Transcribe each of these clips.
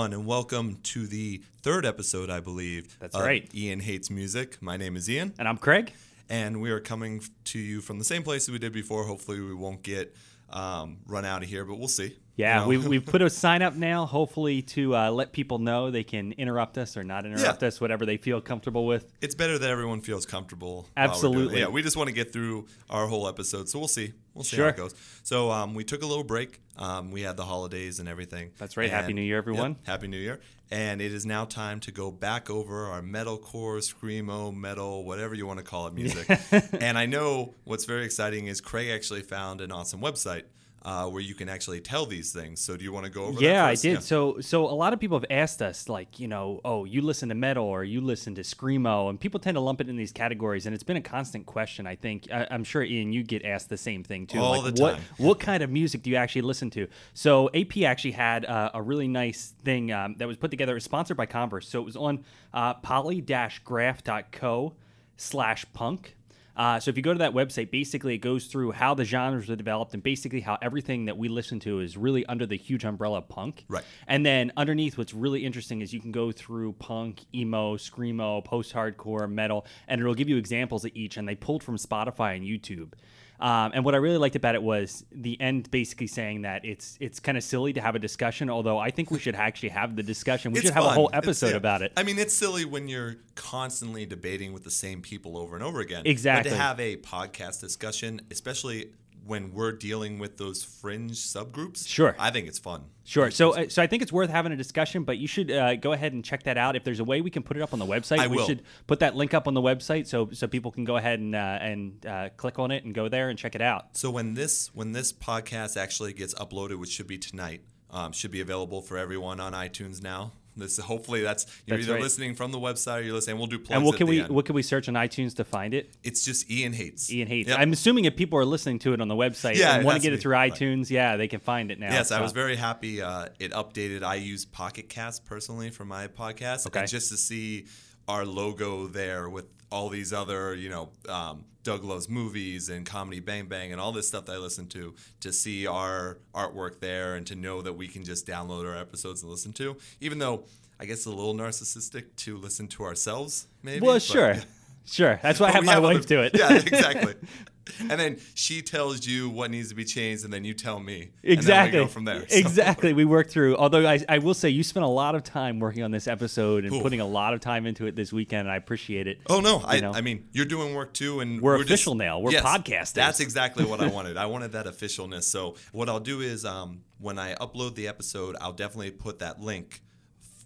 everyone, and welcome to the third episode, I believe. That's right. Ian Hates Music. My name is Ian, And I'm Craig. and we are coming to you from the same place that we did before. Hopefully, we won't get um, run out of here, but we'll see. Yeah, You know? we've, we've put a sign up now, hopefully to uh, let people know they can interrupt us or not interrupt Yeah. us, whatever they feel comfortable with. it's better that everyone feels comfortable. while we're doing it. Absolutely. Yeah, we just want to get through our whole episode, so we'll see. We'll see Sure. how it goes. So um, we took a little break. Um, we had the holidays and everything. That's right. Happy New Year, everyone. Yep, Happy New Year. And it is now time to go back over our metalcore, screamo, metal, whatever you want to call it, music. and I know what's very exciting is Craig actually found an awesome website uh, where you can actually tell these things. So do you want to go over? Yeah, I did. So, so a lot of people have asked us, like, you know, oh, you listen to metal or you listen to screamo, and people tend to lump it in these categories, and it's been a constant question. I think I, I'm sure Ian, you get asked the same thing too. All like, the what time. what kind of music do you actually listen to? So, AP actually had uh, a really nice thing um, that was put together. It was sponsored by Converse, so it was on uh, poly-graph.co slash punk. Uh, so if you go to that website, basically it goes through how the genres were developed and basically how everything that we listen to is really under the huge umbrella of punk. Right. And then underneath, what's really interesting is you can go through punk, emo, screamo, post-hardcore, metal, and it'll give you examples of each. And they pulled from Spotify and YouTube. Um, and what I really liked about it was the end, basically saying that it's it's kind of silly to have a discussion. Although I think we should actually have the discussion. We It's should have a whole episode yeah. about it. I mean, it's silly when you're constantly debating with the same people over and over again. Exactly. But to have a podcast discussion, especially when we're dealing with those fringe subgroups, Sure. I think it's fun. Sure. So, uh, so I think it's worth having a discussion, but you should uh, go ahead and check that out. If there's a way we can put it up on the website, I we will. should put that link up on the website so so people can go ahead and uh, and uh, click on it and go there and check it out. So when this when this podcast actually gets uploaded, which should be tonight, um, should be available for everyone on iTunes now. This hopefully that's you're That's either right. listening from the website or you're listening. We'll do plugs And what at can we end. what can we search on iTunes to find it? It's just Ian hates. Ian hates. Yep. I'm assuming if people are listening to it on the website Yeah, and want to get it through iTunes, yeah, they can find it now. Yes, I was very happy. Uh, it updated. I use Pocket Cast personally for my podcast, Okay. just to see our logo there with all these other, you know, um, Doug Loves movies and Comedy Bang Bang and all this stuff that I listen to, to see our artwork there and to know that we can just download our episodes and listen to, even though I guess it's a little narcissistic to listen to ourselves, maybe. Well, but- sure, sure. That's why I have my wife other- do it. Yeah, exactly. and then she tells you what needs to be changed, and then you tell me. Exactly. And then we go from there. So- Exactly. We worked through. Although I, I will say you spent a lot of time working on this episode and Ooh. putting a lot of time into it this weekend, and I appreciate it. Oh no! I, know? I mean, you're doing work too, and We're just- official now. We're podcasting. That's exactly what I wanted. I wanted that officialness. So what I'll do is, um, when I upload the episode, I'll definitely put that link,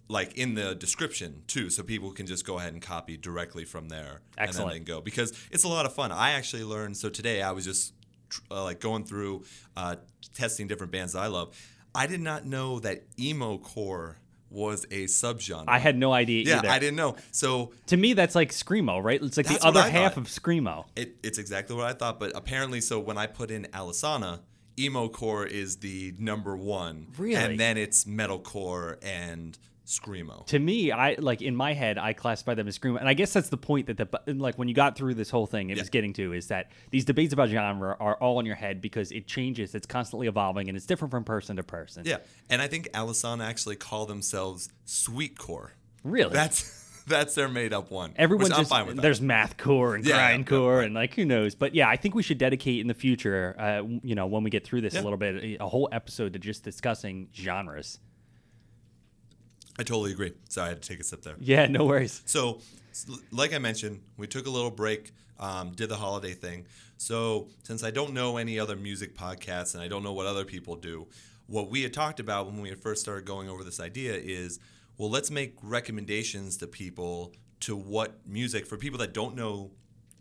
like in the description too, so people can just go ahead and copy directly from there, Excellent. and then they go because it's a lot of fun. I actually learned. So today I was just tr- uh, like going through, uh, testing different bands that I love. I did not know that emo core was a subgenre. I had no idea yeah, either. I didn't know. So To me, that's like screamo, right? It's like the other half of screamo. It, it's exactly what I thought, but apparently, so when I put in Alesana, emo core is the number one, Really? and then it's metalcore and screamo. To me, I like in my head, I classify them as screamo, and I guess that's the point that the like when you got through this whole thing, it was getting to is that these debates about genre are all in your head because it changes, it's constantly evolving, and it's different from person to person. Yeah, and I think Alesana actually call themselves sweetcore. Really? That's that's their made up one. Everyone just fine with that. there's math core and Yeah, yeah, grind yeah, core right. and like who knows but yeah i think we should dedicate in the future uh, you know when we get through this Yeah. a little bit a whole episode to just discussing genres I totally agree. Sorry, I had to take a sip there. yeah no worries So, like I mentioned, we took a little break, um, did the holiday thing. So, since I don't know any other music podcasts and I don't know what other people do, what we had talked about when we had first started going over this idea is well, let's make recommendations to people to what music for people that don't know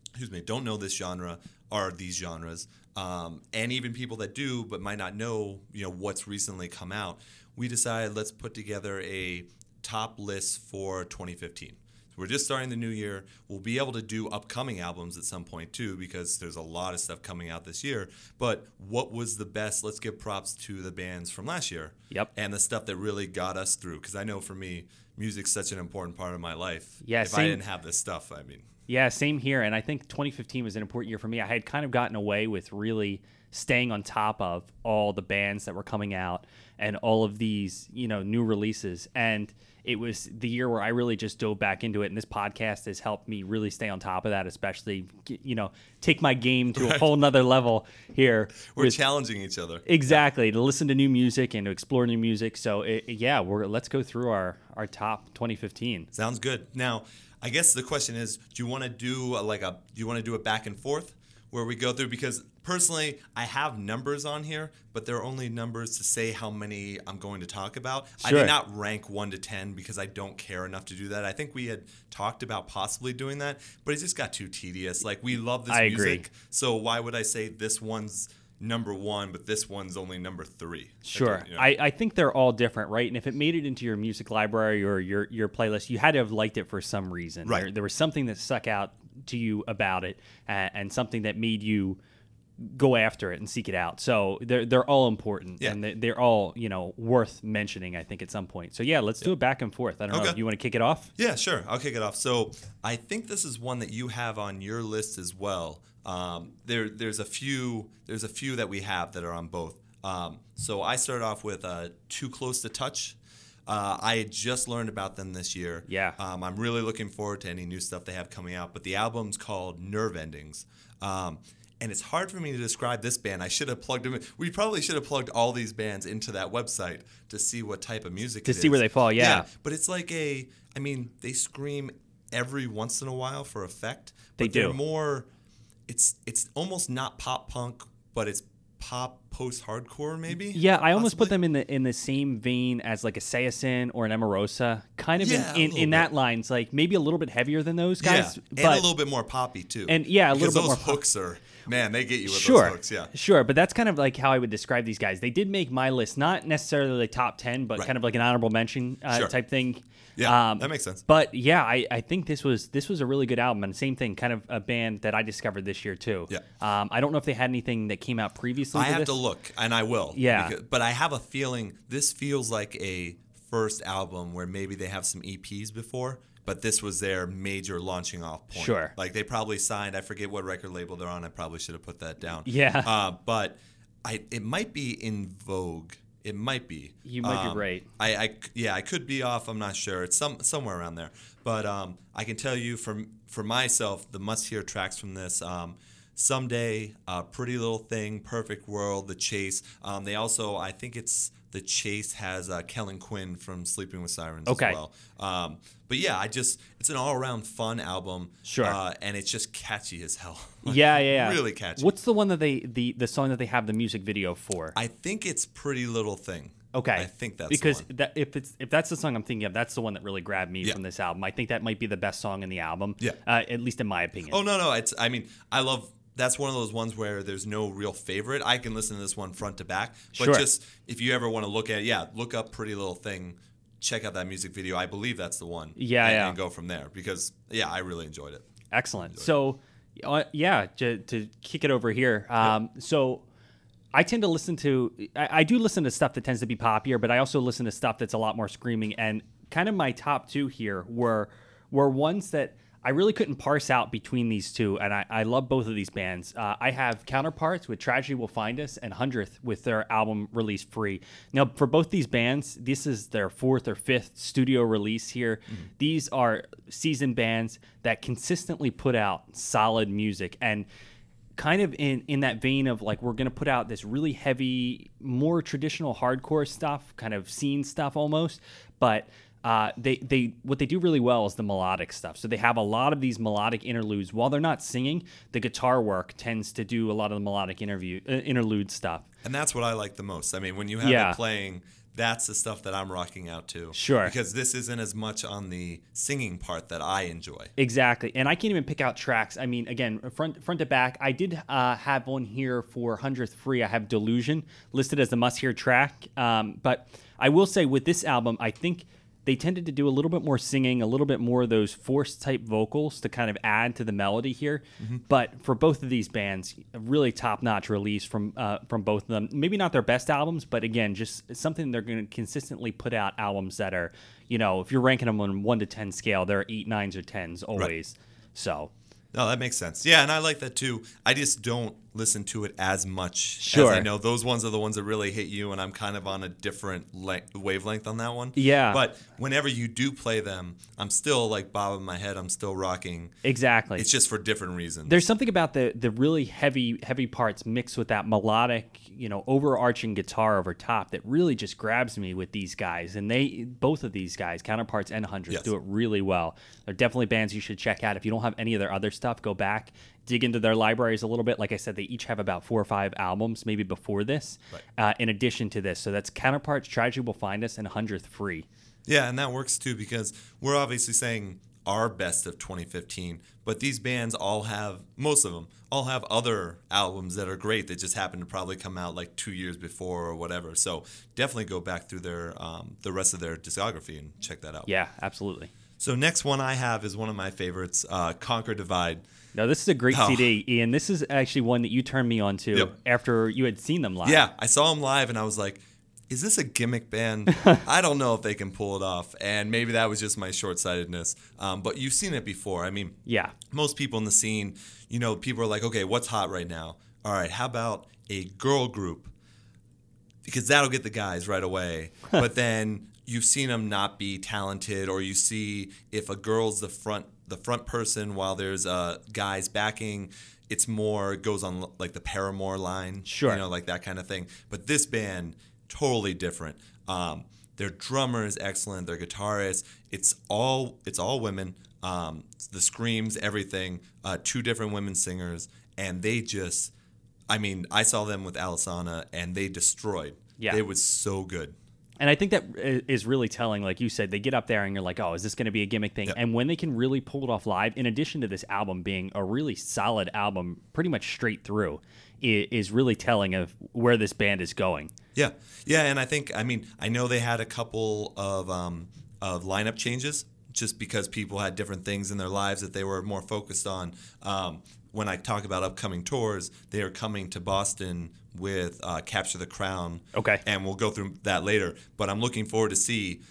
excuse me, don't know this genre are these genres, um, and even people that do but might not know, you know, what's recently come out. We decided let's put together a top list for 2015. So we're just starting the new year. We'll be able to do upcoming albums at some point too, because there's a lot of stuff coming out this year. But what was the best? Let's give props to the bands from last year. Yep. And the stuff that really got us through. Because I know for me, music's such an important part of my life. Yeah, If I didn't have this stuff, I mean. Yeah, same here. And I think 2015 was an important year for me. I had kind of gotten away with really staying on top of all the bands that were coming out and all of these, you know, new releases. And it was the year where I really just dove back into it. And this podcast has helped me really stay on top of that, especially, you know, take my game to a whole nother level here. We're with- challenging each other. Exactly to listen to new music and to explore new music. So it, yeah, we're let's go through our our top 2015. Sounds good. Now, I guess the question is, do you want to do a, like a, do you want to do it back and forth where we go through? Because personally, I have numbers on here, but they're only numbers to say how many I'm going to talk about. I did not rank one to ten because I don't care enough to do that. I think we had talked about possibly doing that, but it just got too tedious. Like we love this I music, agree. so why would I say this one's number one, but this one's only number three? Sure. You know? I, I think they're all different, right? And if it made it into your music library or your, your playlist, you had to have liked it for some reason. Right. There, there was something that stuck out to you about it and, and something that made you go after it and seek it out. So they're, they're all important Yeah. and they, they're all, you know, worth mentioning, I think, at some point. So yeah, let's do it back and forth. I don't know. You want to kick it off? Yeah, sure. I'll kick it off. So I think this is one that you have on your list as well. Um, there, there's a few. There's a few that we have that are on both. Um, so I started off with uh, "Too Close to Touch." Uh, I had just learned about them this year. Yeah. Um, I'm really looking forward to any new stuff they have coming out. But the album's called Nerve Endings. Um, and it's hard for me to describe this band. I should have plugged them in. We probably should have plugged all these bands into that website to see what type of music To see where they fall, yeah. But it's like a, I mean, they scream every once in a while for effect. They but they're do. more, it's it's almost not pop punk, but it's pop post hardcore maybe. Yeah, I almost put them in the in the same vein as like a Saosin or an Emarosa, kind of Yeah, in, in, in that bit. lines, like maybe a little bit heavier than those guys, yeah, but and a little bit more poppy too. and, yeah, a little bit those more pop- hooks are man, they get you with sure, those hooks. Yeah. sure. But that's kind of like how I would describe these guys. They did make my list, not necessarily the top ten, but Right. kind of like an honorable mention uh, Sure. type thing. Yeah, that makes sense. But yeah, I, I think this was this was a really good album, and same thing, kind of a band that I discovered this year too. Yeah. Um, I don't know if they had anything that came out previously. I to have this. to look, and I will. Yeah. because- but I have a feeling this feels like a first album where maybe they have some EPs before, but this was their major launching off point. Sure. Like they probably signed. I forget what record label they're on. I probably should have put that down. Yeah. Uh, but I it might be in Vogue. It might be. You might be Um, right. I, I yeah, I could be off. I'm not sure. It's some somewhere around there. But um, I can tell you for for myself, the must hear tracks from this. Um, Someday, uh, Pretty Little Thing, Perfect World, The Chase. Um, they also, I think it's The Chase has uh, Kellin Quinn from Sleeping with Sirens Okay. as well. Um, but yeah, I just it's an all around fun album. Sure. uh, and it's just catchy as hell. Yeah, yeah, yeah. really catchy. What's the one that they the the song that they have the music video for? I think it's Pretty Little Thing. Okay, I think that's the because that if it's if that's the song I'm thinking of, that's the one that really grabbed me Yeah. from this album. I think that might be the best song in the album. Yeah. uh, at least in my opinion. Oh no, no, it's. I mean, I love. That's one of those ones where there's no real favorite. I can listen to this one front to back, but Sure. just if you ever want to look at, it, yeah, look up Pretty Little Thing, check out that music video. I believe that's the one. Yeah, and, yeah. and go from there because yeah, I really enjoyed it. Excellent. So, uh, yeah, to, to kick it over here. Um, So, I tend to listen to, I, I do listen to stuff that tends to be poppier, but I also listen to stuff that's a lot more screaming. And kind of my top two here were were ones that I really couldn't parse out between these two. And I, I love both of these bands. Uh, I have Counterparts with Tragedy Will Find Us and Hundredth with their album Release free. Now, for both these bands, this is their fourth or fifth studio release here. These are seasoned bands that consistently put out solid music. And kind of in in that vein of like we're going to put out this really heavy more traditional hardcore stuff kind of scene stuff almost but uh, they they what they do really well is the melodic stuff. So they have a lot of these melodic interludes. While they're not singing, the guitar work tends to do a lot of the melodic interview uh, interlude stuff. And that's what I like the most. I mean, when you have Yeah. it playing, that's the stuff that I'm rocking out to. Sure. Because this isn't as much on the singing part that I enjoy. Exactly, and I can't even pick out tracks. I mean, again, front front to back. I did uh, have one here for hundredth free. I have "Delusion" listed as the must-hear track. Um, but I will say with this album, I think they tended to do a little bit more singing, a little bit more of those forced type vocals to kind of add to the melody here. But for both of these bands, a really top-notch release from uh, from both of them. Maybe not their best albums, but again, just something they're going to consistently put out albums that are, you know, if you're ranking them on one to ten scale, they're eight, nines, or tens always. Right. So No, that makes sense. Yeah, and I like that too. I just don't listen to it as much Sure. as I know. Those ones are the ones that really hit you, and I'm kind of on a different length, wavelength on that one. Yeah. But whenever you do play them, I'm still like bobbing my head. I'm still rocking. exactly. It's just for different reasons. There's something about the the really heavy heavy parts mixed with that melodic, you know, overarching guitar over top that really just grabs me with these guys. And they both of these guys, counterparts and hundreds, Yes. do it really well. They're definitely bands you should check out. If you don't have any of their other stuff, go back, dig into their libraries a little bit. Like I said, they each have about four or five albums, maybe before this, uh, in addition to this. So that's counterparts, Tragedy Will Find Us, and hundredth free. Yeah, and that works too because we're obviously saying our best of 2015, but these bands all have most of them all have other albums that are great that just happen to probably come out like two years before or whatever. So definitely go back through their um, the rest of their discography and check that out. Yeah, absolutely. So next one I have is one of my favorites, uh, Conquer Divide. No, this is a great Oh. CD, Ian. This is actually one that you turned me on to Yep. after you had seen them live. Yeah, I saw them live and I was like, is this a gimmick band? I don't know if they can pull it off. And maybe that was just my short sightedness. Um, but you've seen it before. I mean, Yeah. most people in the scene, you know, people are like, okay, what's hot right now? All right, how about a girl group? Because that'll get the guys right away. but then you've seen them not be talented, or you see if a girl's the front the front person while there's uh, guys backing. It's more it goes on like the Paramore line, Sure. you know, like that kind of thing. But this band totally different. Um, their drummer is excellent. Their guitarist, it's all it's all women. Um, the screams, everything. Uh, two different women singers, and they just. I mean, I saw them with Alesana, and they destroyed. Yeah. it was so good. And I think that is really telling. Like you said, they get up there and you're like, oh, is this going to be a gimmick thing? Yep. And when they can really pull it off live, in addition to this album being a really solid album, pretty much straight through, is really telling of where this band is going. Yeah, yeah, and I think I mean I know they had a couple of um, of lineup changes just because people had different things in their lives that they were more focused on. Um, when I talk about upcoming tours, they are coming to Boston with uh, Capture the Crown. Okay. and we'll go through that later. But I'm looking forward to see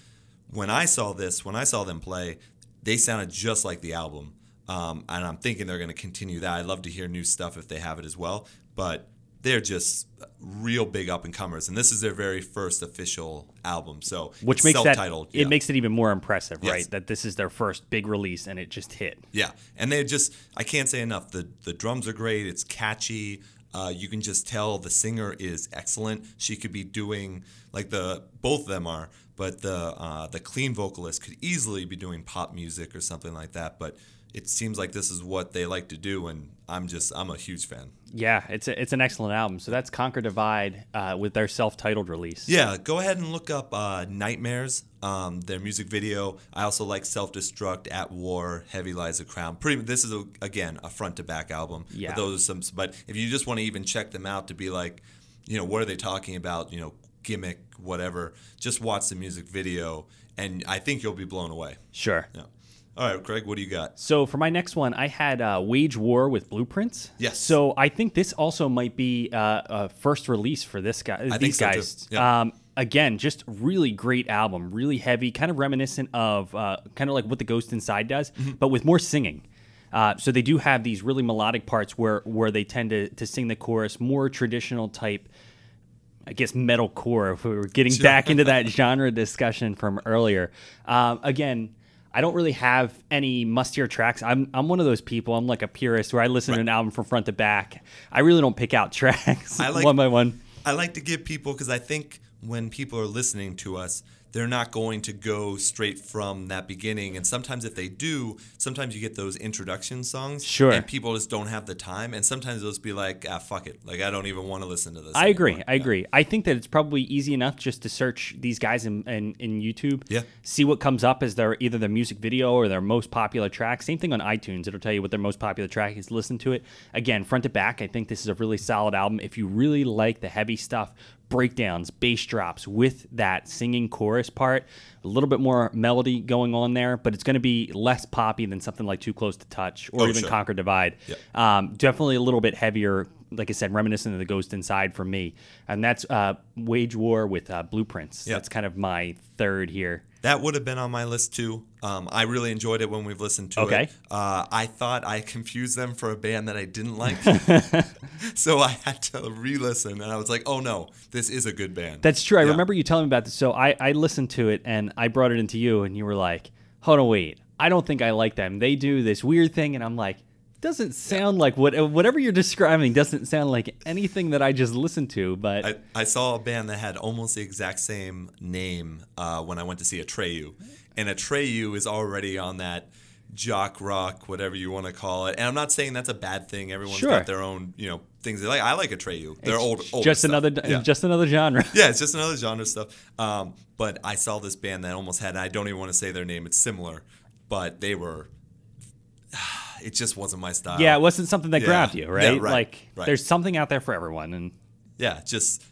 when I saw this, when I saw them play, they sounded just like the album. Um, and I'm thinking they're going to continue that. I'd love to hear new stuff if they have it as well. But they're just real big up and comers, and this is their very first official album. So Which makes that it yeah. makes it even more impressive, Yes. right? That this is their first big release and it just hit. Yeah, and they just I can't say enough. The the drums are great. It's catchy. Uh, you can just tell the singer is excellent. She could be doing like the both of them are, but the uh, the clean vocalist could easily be doing pop music or something like that. But it seems like this is what they like to do, and I'm just I'm a huge fan. Yeah, it's a, it's an excellent album. So that's Conquer Divide uh, with their self-titled release. Yeah, go ahead and look up uh, Nightmares, um, their music video. I also like Self Destruct, At War, Heavy Lies the Crown. Pretty. This is a, again a front to back album. Yeah. But those are some. But if you just want to even check them out to be like, you know, what are they talking about? You know, gimmick, whatever. Just watch the music video, and I think you'll be blown away. Sure. Yeah. All right, Craig, what do you got? So for my next one, I had uh, Wage War with Blueprints. Yes. So I think this also might be uh, a first release for this guy. think these so, too. guys. Yeah. Um, again, just really great album, really heavy, kind of reminiscent of uh, kind of like what the Ghost Inside does, Mm-hmm. but with more singing. Uh, so they do have these really melodic parts where where they tend to, to sing the chorus, more traditional type. I guess metalcore. If we were getting back into that genre discussion from earlier, um, again, I don't really have any mustier tracks. I'm I'm one of those people. I'm like a purist where I listen to an album from front to back. I really don't pick out tracks I like- one by one. I like to give people because I think when people are listening to us, they're not going to go straight from that beginning. And sometimes if they do, sometimes you get those introduction songs. Sure. And people just don't have the time. And sometimes they'll just be like, ah, fuck it. Like, I don't even want to listen to this. I agree. anymore. I agree. I think that it's probably easy enough just to search these guys in, in, in YouTube. Yeah. See what comes up as their either their music video or their most popular track. Same thing on iTunes. It'll tell you what their most popular track is. Listen to it. Again, front to back, I think this is a really solid album. If you really like the heavy stuff, breakdowns, bass drops with that singing chorus part, a little bit more melody going on there, but it's going to be less poppy than something like Too Close to Touch or Oh, even sure. Conquer Divide. Yep. Um, definitely a little bit heavier, like I said, reminiscent of the Ghost Inside for me. And that's uh, Wage War with uh, Blueprints. Yep. That's kind of my third here. That would have been on my list too. Um, I really enjoyed it when we've listened to Okay. it. Uh, I thought I confused them for a band that I didn't like, so I had to re-listen, and I was like, "Oh no, this is a good band." That's true. I Yeah. remember you telling me about this. So I, I listened to it and I brought it into you, and you were like, "Hold on, wait. I don't think I like them. They do this weird thing," and I'm like, "Doesn't sound like what whatever you're describing doesn't sound like anything that I just listened to." But I, I saw a band that had almost the exact same name uh, when I went to see Atreyu, and Atreyu is already on that jock rock, whatever you want to call it. And I'm not saying that's a bad thing. Everyone's Sure. got their own, you know, things they like. I like Atreyu. They're it's old, older just stuff. another Yeah. just another genre. yeah, it's just another genre stuff. Um, but I saw this band that almost had. I don't even want to say their name. It's similar, but they were. It just wasn't my style. Yeah, it wasn't something that Yeah. grabbed you, Yeah, right? right, Like right. there's something out there for everyone, and yeah, just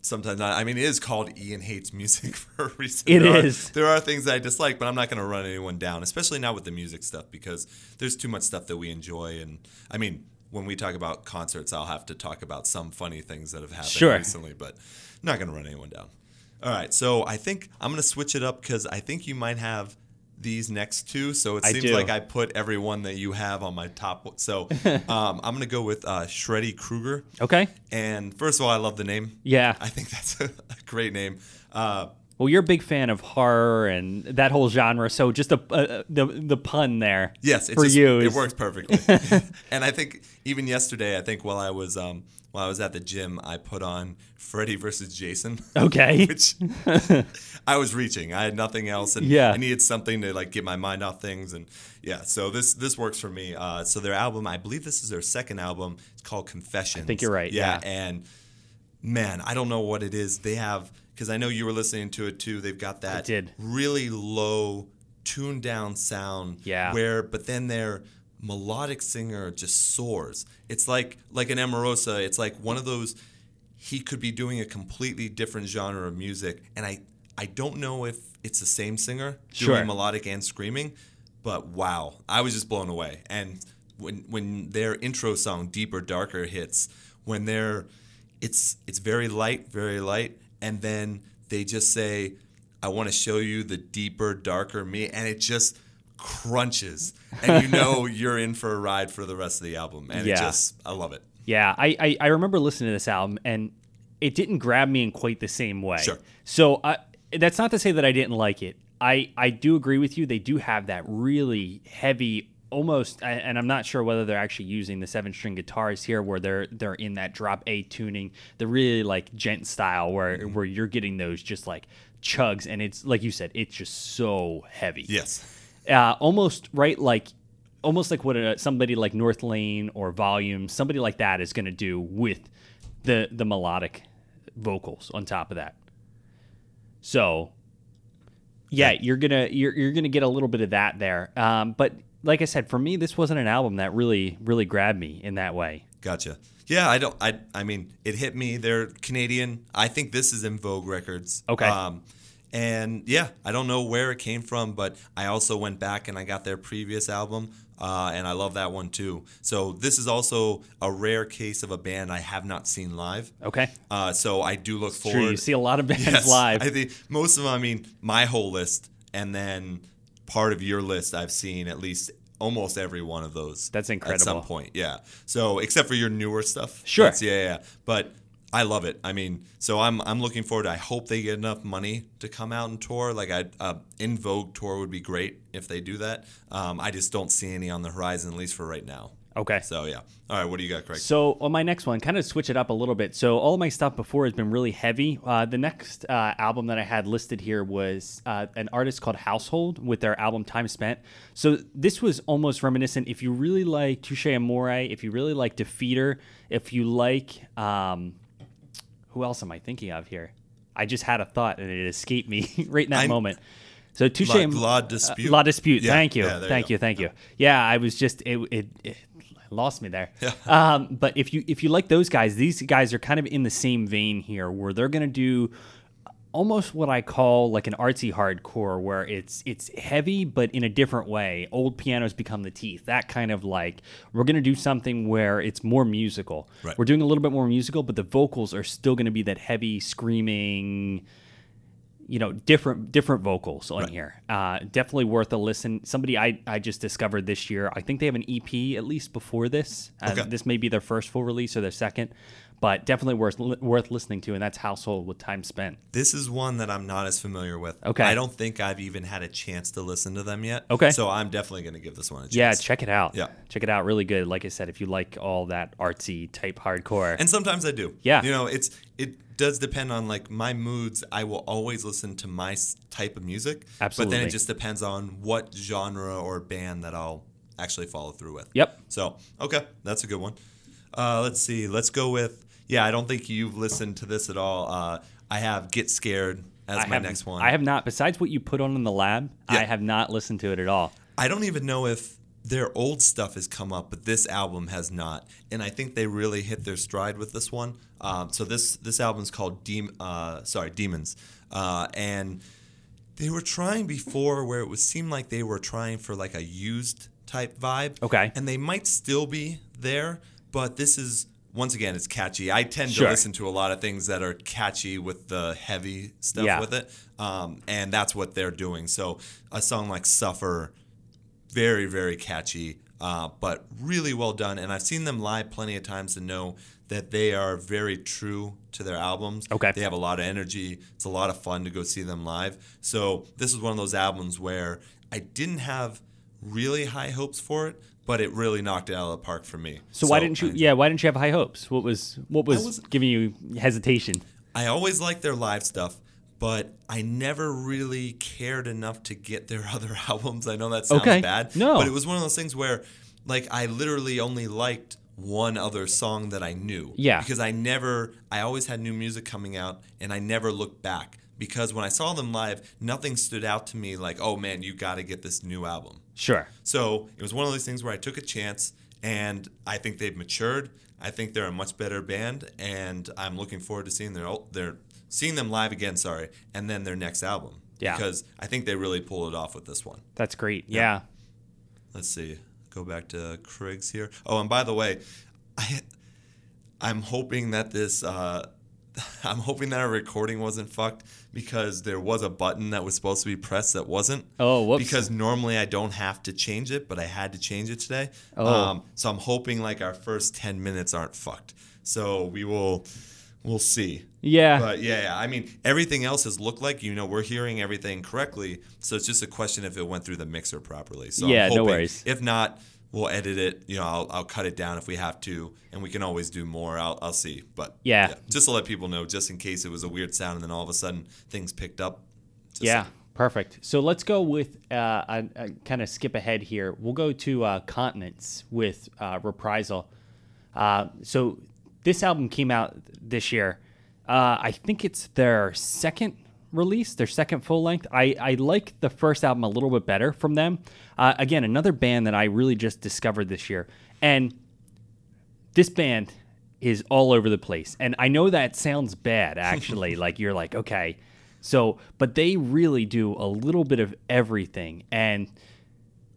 sometimes not. I mean, it is called Ian hates music for a reason. It there is. Are, there are things that I dislike, but I'm not going to run anyone down, especially not with the music stuff because there's too much stuff that we enjoy. And I mean, when we talk about concerts, I'll have to talk about some funny things that have happened Sure. recently, but not going to run anyone down. All right, so I think I'm going to switch it up because I think you might have these next two. So it I seems do. like I put everyone that you have on my top. So um, I'm going to go with uh, Shreddy Krueger. okay, And first of all, I love the name. yeah. I think that's a, great name. Uh, Well, you're a big fan of horror and that whole genre, so just a, uh, the the pun there. yes, for just, you, it works perfectly. and I think even yesterday, I think while I was um, while I was at the gym, I put on Freddy versus Jason, Okay. which I was reaching. I had nothing else, and Yeah. I needed something to like get my mind off things, and yeah. So this this works for me. Uh, so their album, I believe this is their second album. It's called Confessions. I think you're right, yeah. and man, I don't know what it is. They have because I know you were listening to it too. They've got that did. really low, tuned down sound. Yeah. Where, but then their melodic singer just soars. It's like like an Emarosa. It's like one of those. He could be doing a completely different genre of music, and I I don't know if it's the same singer Sure. doing melodic and screaming, but wow, I was just blown away. And when when their intro song "Deeper Darker" hits, when they're it's it's very light, very light, and then they just say, "I want to show you the deeper, darker me," and it just crunches, and you know you're in for a ride for the rest of the album. And Yeah. it just, I love it. Yeah, I, I, I remember listening to this album and it didn't grab me in quite the same way. Sure. So I, that's not to say that I didn't like it. I, I do agree with you. They do have that really heavy, almost, and I'm not sure whether they're actually using the seven string guitars here, where they're they're in that drop A tuning, the really like djent style, where Mm-hmm. where you're getting those just like chugs, and it's like you said, it's just so heavy Yes. Uh, almost right like almost like what a, somebody like Northlane or Volume, somebody like that is going to do with the the melodic vocals on top of that. So, yeah, you're gonna you're you're gonna get a little bit of that there. Um, but like I said, for me, this wasn't an album that really really grabbed me in that way. Gotcha. Yeah, I don't. I. I mean, it hit me. They're Canadian. I think this is InVogue Records. Okay. Um, and yeah, I don't know where it came from, but I also went back and I got their previous album, uh, and I love that one too. So this is also a rare case of a band I have not seen live. Okay, Uh, so I do look true. forward. You see a lot of bands Yes, live. I think most of them. I mean, my whole list, and then part of your list. I've seen at least almost every one of those. That's incredible. At some point, yeah. So except for your newer stuff, Sure. Yeah, yeah. But I love it. I mean, so I'm I'm looking forward. I hope they get enough money to come out and tour. Like I, uh, InVogue tour would be great if they do that. Um, I just don't see any on the horizon, at least for right now. okay. So yeah. All right, what do you got, Craig? So on my next one, kind of switch it up a little bit. So all of my stuff before has been really heavy. Uh, the next uh, album that I had listed here was uh, an artist called Household with their album Time Spent. So this was almost reminiscent. If you really like Touche Amore, if you really like Defeater, if you like, um, who else am I thinking of here? I just had a thought and it escaped me right in that I'm- moment. So Touche La- Am- La Dispute? uh, La Dispute. Yeah, Thank you. yeah, there you thank you. Thank you. Yeah, I was just it, it, it lost me there. Yeah. Um, but if you if you like those guys, these guys are kind of in the same vein here, where they're gonna do almost what I call like an artsy hardcore, where it's it's heavy but in a different way. Old pianos become the teeth. That kind of like we're gonna do something where it's more musical. Right. We're doing a little bit more musical, but the vocals are still gonna be that heavy screaming you know different different vocals on Right. here. Uh, definitely worth a listen. Somebody I I just discovered this year. I think they have an EP at least before this. Uh, Okay. This may be their first full release or their second, but definitely worth worth listening to. And that's Household with Time Spent. This is one that I'm not as familiar with. Okay. I don't think I've even had a chance to listen to them yet. Okay. So I'm definitely going to give this one a chance. Yeah, check it out. Yeah. check it out. Really good. Like I said, if you like all that artsy type hardcore. And sometimes I do. Yeah. You know, it's it does depend on like my moods. I will always listen to my type of music. Absolutely, But then it just depends on what genre or band that I'll actually follow through with. Yep. So okay, that's a good one. Uh, let's see. Let's go with. Yeah, I don't think you've listened to this at all. Uh, I have Get Scared as I my have, next one. I have not. Besides what you put on in the lab, Yeah. I have not listened to it at all. I don't even know if their old stuff has come up, but this album has not, and I think they really hit their stride with this one. Um, so this this album's called Dem- uh, sorry Demons, uh, and they were trying before where it would seem like they were trying for like a used type vibe. Okay. and they might still be there, but this is once again it's catchy. I tend Sure. to listen to a lot of things that are catchy with the heavy stuff Yeah. with it, um, and that's what they're doing. So a song like Suffer very very catchy uh, but really well done and i've seen them live plenty of times to know that they are very true to their albums Okay. they have a lot of energy it's a lot of fun to go see them live so this is one of those albums where i didn't have really high hopes for it but it really knocked it out of the park for me So, why didn't you? Yeah, why didn't you have high hopes? What was what was, was- giving you hesitation? I always liked their live stuff, but I never really cared enough to get their other albums. I know that sounds Okay. bad. No. But it was one of those things where like I literally only liked one other song that I knew. Yeah. Because I never I always had new music coming out and I never looked back. Because when I saw them live, nothing stood out to me like, oh man, you gotta get this new album. Sure. So it was one of those things where I took a chance, and I think they've matured. I think they're a much better band, and I'm looking forward to seeing their their seeing them live again. Sorry, and then their next album. Yeah. because I think they really pulled it off with this one. That's great. Yeah. Let's see. Go back to Kriggs here. Oh, and by the way, I I'm hoping that this uh, I'm hoping that our recording wasn't fucked because there was a button that was supposed to be pressed that wasn't. Oh, whoops. Because normally I don't have to change it, but I had to change it today. Oh. Um, so I'm hoping like our first ten minutes aren't fucked. So we will we'll see. Yeah. But yeah, yeah, I mean, everything else has looked like you know we're hearing everything correctly. So it's just a question if it went through the mixer properly. So I'm Yeah, no worries. If not, we'll edit it. You know, I'll, I'll cut it down if we have to, and we can always do more. I'll, I'll see. But Yeah. just to let people know, just in case it was a weird sound, and then all of a sudden things picked up. Just yeah. Perfect. So let's go with uh, I, I kind of skip ahead here. We'll go to uh, Continents with uh, Reprisal. Uh, so this album came out this year. Uh, I think it's their second release, their second full length. I, I like the first album a little bit better from them. Uh, again, another band that I really just discovered this year. And this band is all over the place. And I know that sounds bad, actually. like you're like, okay. So, but they really do a little bit of everything. And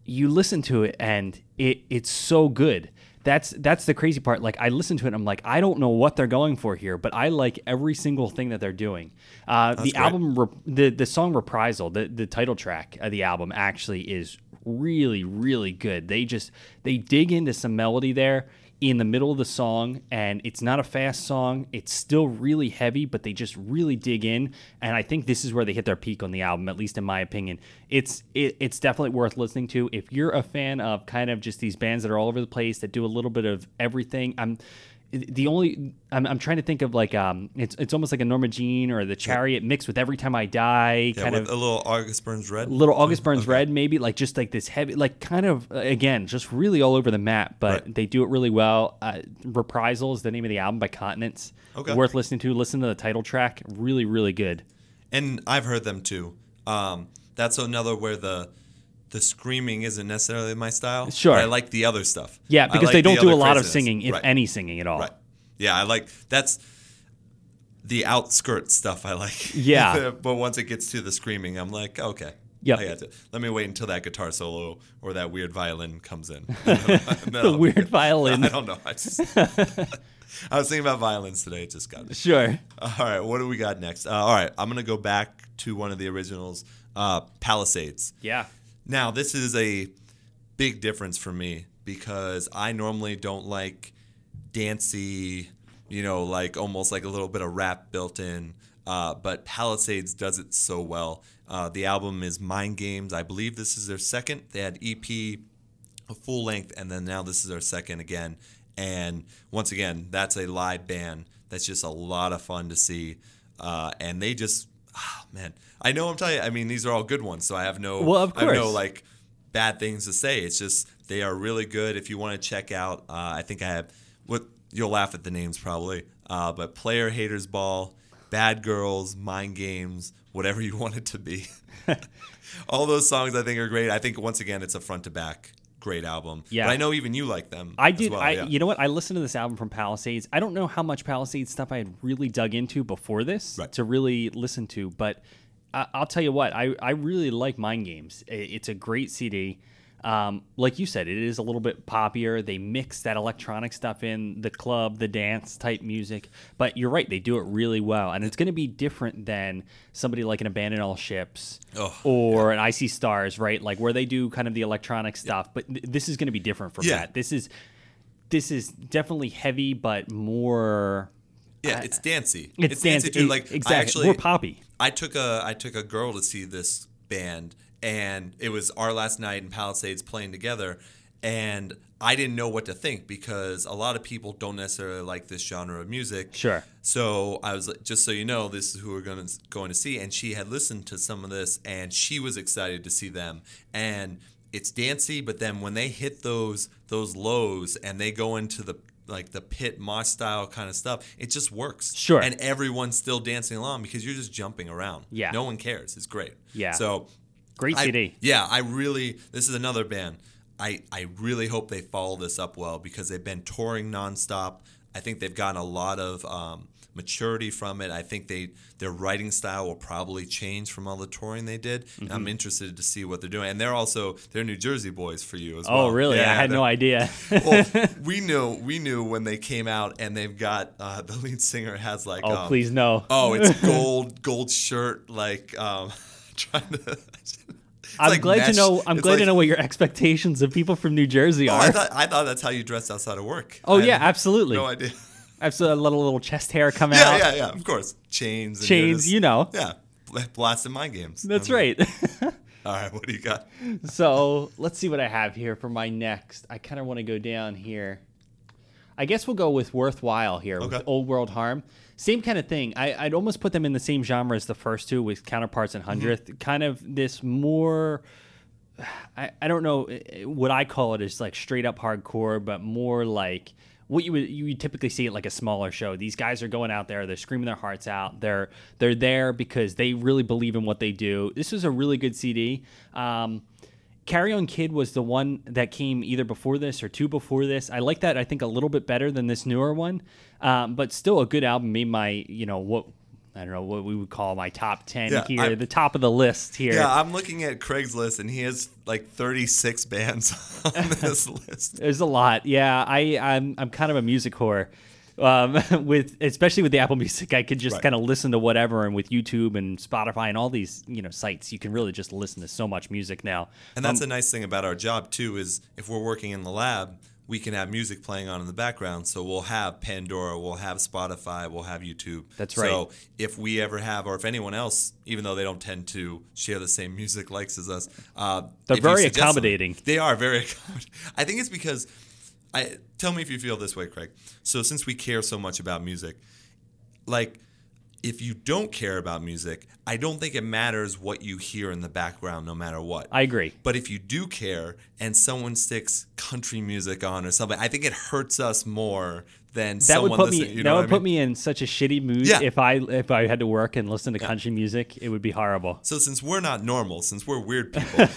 you listen to it and it it's so good. That's that's the crazy part. Like I listen to it and I'm like, I don't know what they're going for here, but I like every single thing that they're doing. Uh, the great. album, the the song Reprisal, the the title track of the album actually is really really good. They just they dig into some melody there in the middle of the song and it's not a fast song. It's still really heavy but they just really dig in and i think this is where they hit their peak on the album at least in my opinion. It's it, it's definitely worth listening to. If you're a fan of kind of just these bands that are all over the place that do a little bit of everything i'm the only I'm, I'm trying to think of like um it's it's almost like a Norma Jean or the Chariot mixed with Every Time I Die Yeah, kind with of a little August Burns Red. little August Burns Red, maybe like just like this heavy, like kind of uh, again, just really all over the map. But Right. they do it really well. Uh, Reprisal is the name of the album by Continents. Okay. worth listening to. Listen to the title track, really, really good. and I've heard them too. Um, that's another where the the screaming isn't necessarily my style. Sure. but I like the other stuff. Yeah, because like they don't do a lot of singing, if right. any singing at all. Right. Yeah, I like that's the outskirt stuff. I like. Yeah. but once it gets to the screaming, I'm like, okay, Yeah, to. Let me wait until that guitar solo or that weird violin comes in. The weird violin. I don't know. I just. I was thinking about violins today. It just got me. Sure. All right, what do we got next? Uh, all right, I'm gonna go back to one of the originals, uh, Palisades. Yeah. Now, this is a big difference for me because I normally don't like dancey, you know, like almost like a little bit of rap built in. Uh, but Palisades does it so well. Uh, the album is Mind Games. I believe this is their second. They had EP, a full length, and then now this is their second again. And once again, that's a live band. That's just a lot of fun to see. Uh, and they just, ah, man, I know I'm telling you. I mean, these are all good ones, so I have no, Well, of I have no like bad things to say. It's just they are really good. If you want to check out, uh, I think I have what you'll laugh at the names probably, uh, but Player Haters Ball, Bad Girls, Mind Games, whatever you want it to be. All those songs I think are great. I think once again it's a front to back great album. Yeah. but I know even you like them. I did. well, I yeah. you know what? I listened to this album from Palisades. I don't know how much Palisades stuff I had really dug into before this Right. to really listen to, but I, I'll tell you what. I I really like Mind Games. It's a great CD. Um, like you said, it is a little bit poppier. They mix that electronic stuff in, the club, the dance type music. But you're right, they do it really well, and it's going to be different than somebody like an Abandon All Ships Oh, or an I See Stars, right? Like where they do kind of the electronic stuff. But th- this is going to be different from Yeah. that. This is this is definitely heavy, but more. yeah, it's dancey. It's, dancey dance- too. Like exactly actually more poppy. I took a I took a girl to see this band, and it was our last night in Palisades playing together, and I didn't know what to think because a lot of people don't necessarily like this genre of music. Sure. So I was like, just so you know, this is who we're going to going to see, and she had listened to some of this, and she was excited to see them, and it's dancey, but then when they hit those those lows and they go into the like the pit mosh style kind of stuff, it just works. Sure. And everyone's still dancing along because you're just jumping around. Yeah. No one cares. It's great. Yeah. So Great I- CD. yeah, I really. This is another band. I I really hope they follow this up well because they've been touring nonstop. I think they've gotten a lot of um, maturity from it. I think they their writing style will probably change from all the touring they did. Mm-hmm. I'm interested to see what they're doing. And they're also they're New Jersey boys for you as Oh, well. Oh, really? Yeah, I had no idea. well, we knew we knew when they came out, and they've got uh, the lead singer has like oh, um, please no. Oh, it's gold, gold shirt, like um, trying to. I'm like glad mesh. to know. I'm It's glad like- to know what your expectations of people from New Jersey Oh, are. I thought I thought that's how you dress outside of work. oh I yeah, absolutely. No idea. I've seen a little little chest hair come Yeah, out. yeah, yeah. yeah. Of course, chains. And Chains, just- you know. Yeah, blasting mind games. That's I'm right. like, All right, what do you got? so let's see what I have here for my next. I kind of want to go down here. I guess we'll go with worthwhile here Okay. with Old World Harm. Same kind of thing. I, I'd almost put them in the same genre as the first two with Counterparts and 100th. Mm-hmm. Kind of this more. I, I don't know eh, what I call it is like straight up hardcore, but more like what you would you would typically see at like a smaller show. These guys are going out there, they're screaming their hearts out. They're they're there because they really believe in what they do. This is a really good CD. Um, Carry On Kid was the one that came either before this or two before this. I like that. I think a little bit better than this newer one, um, but still a good album. Made my you know what I don't know what we would call my top ten Yeah, here, I- the top of the list here. Yeah, I'm looking at Craigslist, and he has like 36 bands on this list. There's a lot. Yeah, I I'm I'm kind of a music whore. Um, with especially with the Apple Music, I could just Right. kind of listen to whatever, and with YouTube and Spotify and all these you know sites, you can really just listen to so much music now. And that's a nice thing about our job too is if we're working in the lab, we can have music playing on in the background. So we'll have Pandora, we'll have Spotify, we'll have YouTube. That's right. So if we ever have, or if anyone else, even though they don't tend to share the same music likes as us, uh, They're very them- accommodating. they are very accommodating. I think it's because I tell me if you feel this way, Craig. So since we care so much about music, like if you don't care about music, I don't think it matters what you hear in the background, no matter what. I agree. But if you do care and someone sticks country music on or something, I think it hurts us more than That someone would put listening. me you that would what I put mean? me in such a shitty mood Yeah. if I if I had to work and listen to country music. It would be horrible. So since we're not normal, since we're weird people,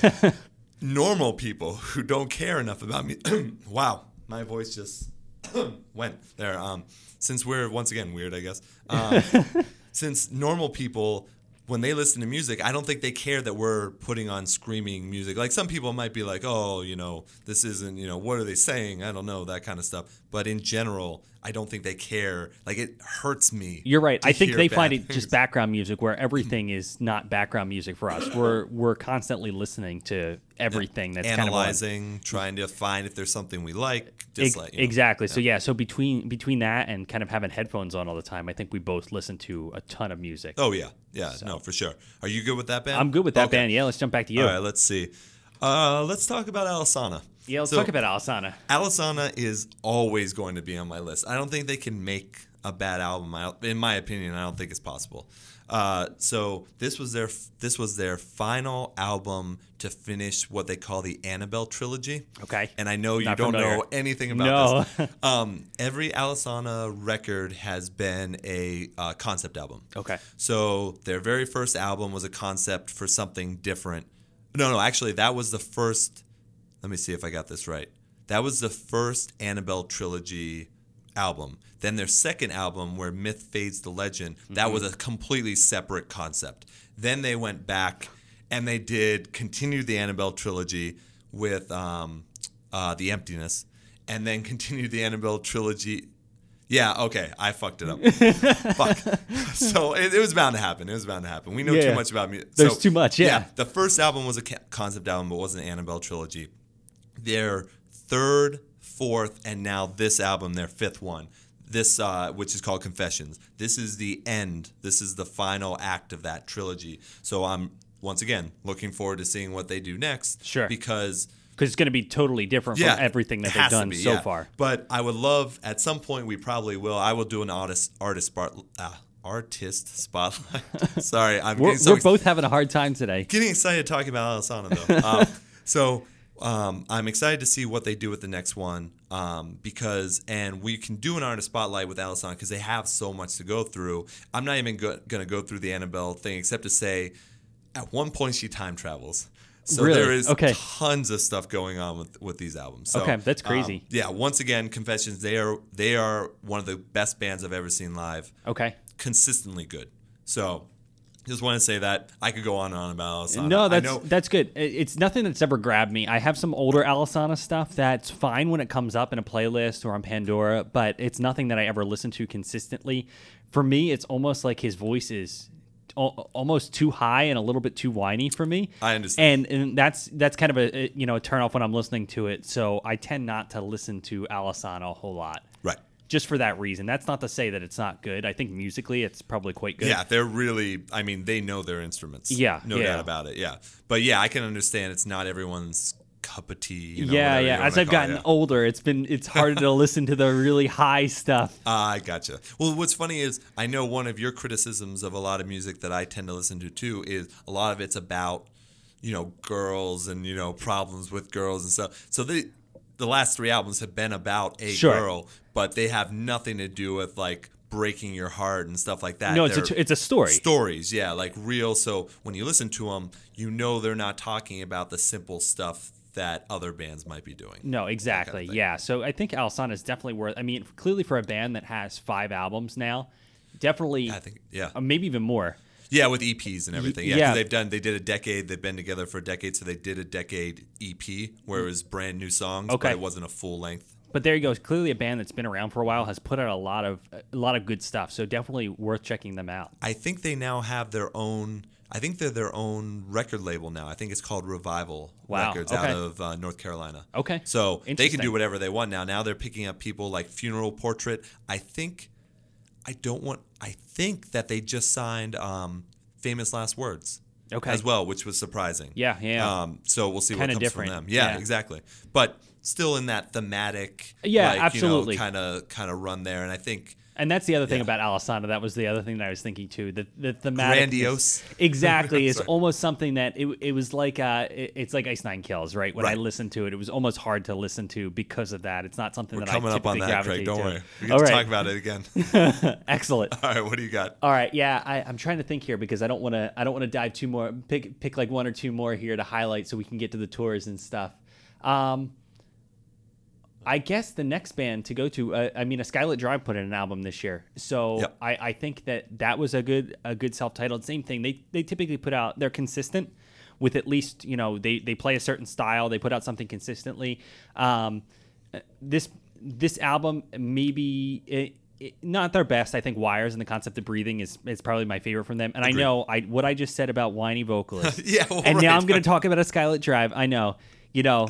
normal people who don't care enough about me. wow, my voice just went there. Um, since we're once again weird, I guess. Um, since normal people when they listen to music, I don't think they care that we're putting on screaming music. Like some people might be like, "Oh, you know, this isn't, you know, what are they saying? I don't know, that kind of stuff." But in general, I don't think they care. Like it hurts me. You're right. I think they find it just background music where everything is not background music for us. We're we're constantly listening to everything that's kind of analyzing, trying to find if there's something we like, dislike. you know. exactly. So yeah, so between between that and kind of having headphones on all the time, I think we both listen to a ton of music. Oh yeah, yeah, no, for sure. Are you good with that band? I'm good with that Okay. band. Yeah, let's jump back to you. All right, let's see. Uh, let's talk about Alesana. Yeah, let's So- talk about Alesana. Alesana is always going to be on my list. I don't think they can make a bad album. I- In my opinion, I don't think it's possible. Uh, so this was their this was their final album to finish what they call the Annabelle trilogy. Okay. And I know you Not don't familiar. know anything about No. this. Um, every Alesana record has been a uh, concept album. Okay. So their very first album was a concept for something different. No, no, actually, that was the first. Let me see if I got this right. That was the first Annabelle trilogy album. Then their second album, where Myth Fades to Legend, that was a completely separate concept. Then they went back and they did continue the Annabelle trilogy with um, uh, the Emptiness, and then continued the Annabelle trilogy. Yeah, okay, I fucked it up. Fuck. So it, it was bound to happen. It was bound to happen. We know Yeah. too much about music. There's too much, yeah. The first album was a concept album, but wasn't an Annabelle trilogy. Their third, fourth, and now this album, their fifth one. This, uh, which is called Confessions. This is the end. This is the final act of that trilogy. So I'm once again looking forward to seeing what they do next. Sure. Because Because it's going to be totally different from everything that they've done be, so yeah. far. But I would love at some point we probably will. I will do an artist artist spot, uh, artist spotlight. Sorry, I'm We're, getting so we're ex- both having a hard time today. getting excited talking about Alesana though. um, so um, I'm excited to see what they do with the next one um, because, and we can do an artist spotlight with Alesana because they have so much to go through. I'm not even go- going to go through the Annabelle thing except to say, at one point she time travels. So Really? there is Okay. tons of stuff going on with, with these albums. So, Okay, that's um, crazy. yeah, once again, Confessions. They are they are one of the best bands I've ever seen live Okay. consistently good. So just want to say that I could go on and on about Alesana. No, that's know, that's good. It's nothing that's ever grabbed me. I have some older Alesana stuff that's fine when it comes up in a playlist or on Pandora, but it's nothing that I ever listen to consistently. For me, it's almost like his voice is almost too high and a little bit too whiny for me. I understand. And, and that's that's kind of a a, you know a turn off when I'm listening to it. So I tend not to listen to Alesana a whole lot. Just for that reason. That's not to say that it's not good. I think musically it's probably quite good. Yeah, they're really. I mean, they know their instruments. Yeah, no yeah. doubt about it. Yeah, but yeah, I can understand it's not everyone's cup of tea. You know, yeah, yeah. As I've call it, gotten older, it's been it's harder to listen to the really high stuff. Ah, I gotcha. Well, what's funny is I know one of your criticisms of a lot of music that I tend to listen to too is a lot of it's about, you know, girls and you know problems with girls and stuff. So the the last three albums have been about a Sure. girl, but they have nothing to do with like breaking your heart and stuff like that. No, it's a, it's a story. stories, yeah, like real. So when you listen to them, you know they're not talking about the simple stuff that other bands might be doing. No, exactly. thing. yeah. So I think Alesana is definitely worth. I mean, clearly for a band that has five albums now, definitely, I think, yeah. uh, maybe even more. Yeah, with EPs and everything. Yeah, yeah. they've done. They did a decade. They've been together for a decade, so they did a decade EP where it was brand new songs, Okay. but it wasn't a full length. But there you go. Clearly, a band that's been around for a while has put out a lot of a lot of good stuff. So definitely worth checking them out. I think they now have their own. I think they're their own record label now. I think it's called Revival Wow, Records okay. out of uh, North Carolina. Okay. So they can do whatever they want now. Now they're picking up people like Funeral Portrait. I think. I don't want. I think that they just signed um, Famous Last Words. Okay. As well, which was surprising. Yeah, yeah. Um, so we'll see what Kinda comes different, from them. Yeah, yeah. exactly. But still in that thematic. Yeah, like, absolutely. kind of, kind of run there, and I think And that's the other thing Yeah. about Alesana. That was the other thing that I was thinking too. The the thematic Grandiose. Exactly. it's almost something that it, it was like uh it- it's like Ice Nine Kills, right? When I listened to it, it was almost hard to listen to because of that. It's not something we're that coming I up on that, Craig. Don't to. worry. We get right. talk about it again. Excellent. All right, what do you got? All right, yeah, I, I'm trying to think here because I don't want to. I don't want to dive two more. Pick pick like one or two more here to highlight so we can get to the tours and stuff. Um, I guess the next band to go to, uh, I mean, a Skylit Drive put in an album this year, so Yep. I, I think that that was a good a good self titled. Same thing. They they typically put out they're consistent with at least you know they they play a certain style. They put out something consistently. Um, uh, this this album maybe. It, it, not their best. I think Wires and the concept of breathing is is probably my favorite from them. And Agreed. I know I what I just said about whiny vocalists. Yeah, well, and now. I'm going to talk about a Skylit Drive. I know. You know,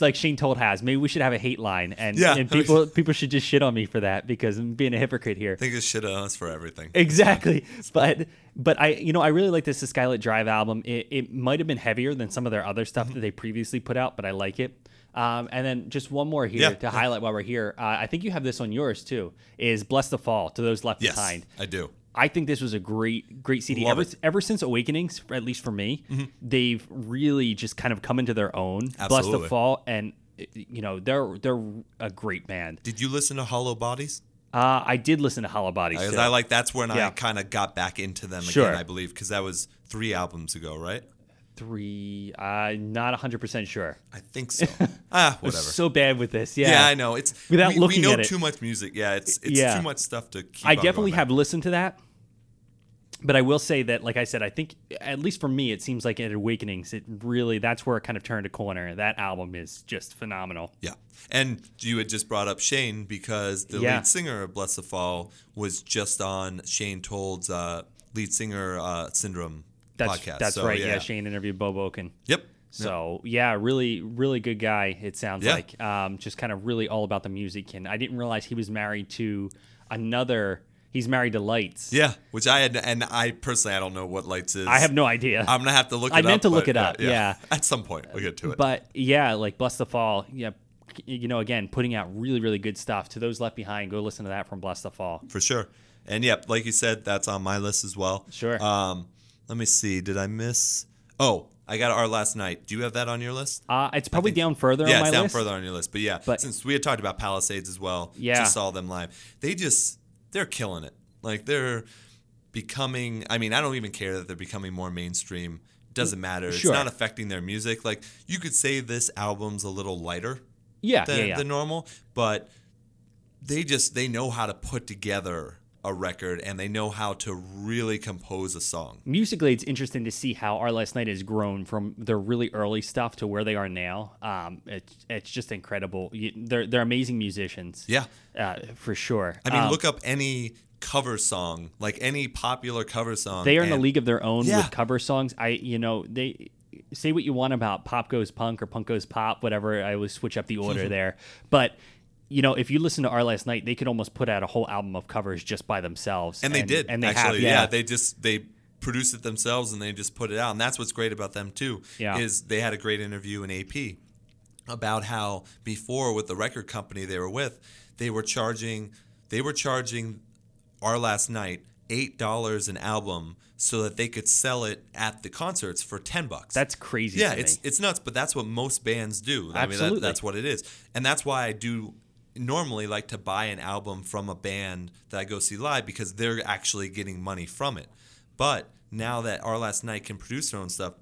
like Shane told has, maybe we should have a hate line, and, Yeah. and people people should just shit on me for that because I'm being a hypocrite here. I think it's shit on us for everything. Exactly, but but I you know I really like this the Skylit Drive album. It, it might have been heavier than some of their other stuff that they previously put out, but I like it. Um, and then just one more here Yeah, to yeah. highlight while we're here. Uh, I think you have this on yours too. Is "Bless the Fall" to those left Yes, behind. I do. I think this was a great, great CD. Ever. Mm-hmm. ever since Awakenings, at least for me, they've really just kind of come into their own. Absolutely. Bless the. Fall, and you know they're they're a great band. Did you listen to Hollow Bodies? Uh, I did listen to Hollow Bodies. Because. I like that's when I kind of got back into them Sure. again. I believe because that was three albums ago, right? Three. Uh, not hundred percent sure. I think so. ah, whatever. so bad with this. Yeah, yeah. I know. It's Without we, looking we know at it. too much music. Yeah, it's it's Yeah. too much stuff to keep. I on definitely have listened to that. But I will say that, like I said, I think at least for me, it seems like at Awakenings, it really that's where it kind of turned a corner. That album is just phenomenal. Yeah, and you had just brought up Shane because the Yeah. lead singer of Bless the Fall was just on Shane Told's uh, lead singer uh, syndrome That's podcast. that's So, right. Yeah. Shane interviewed Beau Bokan. Yep. So yeah, really, really good guy. It sounds Yeah. like um, just kind of really all about the music. And I didn't realize he was married to another. He's married to Lights. Yeah, which I had, and I personally I don't know what lights is. I have no idea. I'm gonna have to look. It up. I up, meant to look but, it up, yeah. At some point, we'll get to it. But yeah, like Bless the Fall. Yeah, you know, again, putting out really, really good stuff. To those left behind, go listen to that from Bless the Fall. for sure. And yep, like you said, that's on my list as well. Sure. Um, let me see. Did I miss? Oh, I got our last night. Do you have that on your list? Uh, it's probably down further yeah, on my it's down list. further on your list. But yeah, But- since we had talked about Palisades as well, Yeah. just saw them live. They just they're killing it. Like they're becoming. I mean, I don't even care that they're becoming more mainstream. Doesn't matter. Sure. It's not affecting their music. Like you could say this album's a little lighter Yeah, than, yeah, yeah. than normal, but they just they know how to put together a record and they know how to really compose a song. Musically, it's interesting to see how Our Last Night has grown from their really early stuff to where they are now. Um, it's it's just incredible. You, they're they're amazing musicians. Yeah. uh, for sure. I mean, Um, look up any cover song, like any popular cover song. they are in a league of their own Yeah. with cover songs. I, you know, they say what you want about pop goes punk or punk goes pop, whatever. I always switch up the order there, but. You know, if you listen to Our Last Night, they could almost put out a whole album of covers just by themselves, And they did. and they actually, have, yeah. They just they produced it themselves and they just put it out. And that's what's great about them too. Yeah. Is they had a great interview in AP about how before with the record company they were with, they were charging they were charging our last night eight dollars an album so that they could sell it at the concerts for ten bucks. That's crazy. yeah, it's me. it's nuts, but that's what most bands do. I mean, Absolutely. that, that's what it is, and that's why I do normally like to buy an album from a band that I go see live because they're actually getting money from it. But now that Our Last Night can produce their own stuff,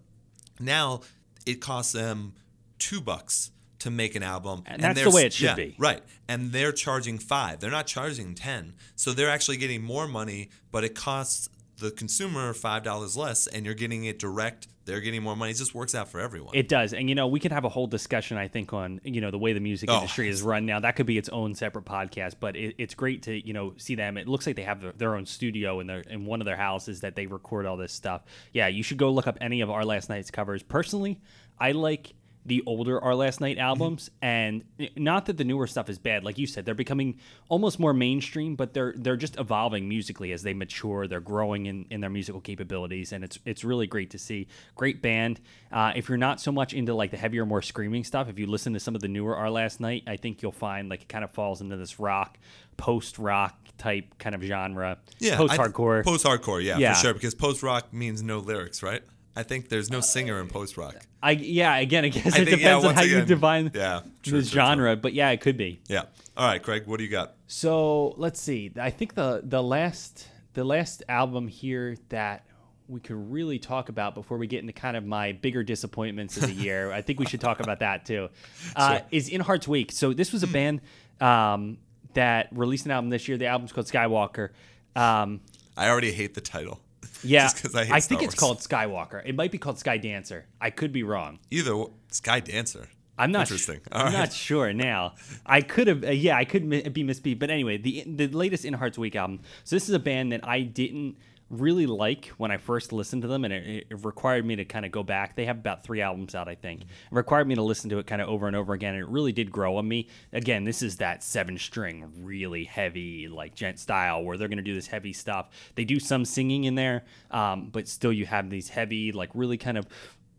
now it costs them two bucks to make an album, And that's the way it should yeah, be. Right, and they're charging five. They're not charging ten, so they're actually getting more money, but it costs the consumer five dollars less, and you're getting it direct. They're getting more money. It just works out for everyone. It does, and you know we could have a whole discussion. I think on you know the way the music Oh. industry is run now. That could be its own separate podcast. But it, it's great to you know see them. It looks like they have their, their own studio in their in one of their houses that they record all this stuff. Yeah, you should go look up any of our last night's covers. Personally, I like the older Our Last Night albums, and not that the newer stuff is bad. Like you said, they're becoming almost more mainstream, but they're they're just evolving musically as they mature. They're growing in, in their musical capabilities, and it's it's really great to see. Great band. Uh, if you're not so much into like the heavier, more screaming stuff, if you listen to some of the newer Our Last Night, I think you'll find like it kind of falls into this rock, post rock type kind of genre. yeah, post hardcore. Post hardcore, yeah, Yeah. for sure. Because post rock means no lyrics, right? I think there's no singer in post rock. I yeah, again, I guess I it think, yeah, depends on once how you define yeah, the true, true, true. genre, but yeah, it could be. Yeah. All right, Craig, what do you got? So let's see. I think the the last the last album here that we could really talk about before we get into kind of my bigger disappointments of the year. I think we should talk about that too. Uh, Sure. Is In Hearts Wake. So this was a band um, that released an album this year. The album's called Skywalker. Um, I already hate the title. Yeah, I hate think it's called Skywalker. It might be called Sky Dancer. I could be wrong. Either Sky Dancer. I'm not Interesting. Sh- I'm right. not sure now. I could have, uh, yeah, I could mi- be misspeak. But anyway, the the latest In Hearts Wake album. So this is a band that I didn't really like when I first listened to them, and it, it required me to kind of go back. They have about three albums out, I think. It required me to listen to it kind of over and over again, and it really did grow on me. Again, this is that seven string, really heavy, like djent style, where they're going to do this heavy stuff. They do some singing in there, um, but still you have these heavy, like really kind of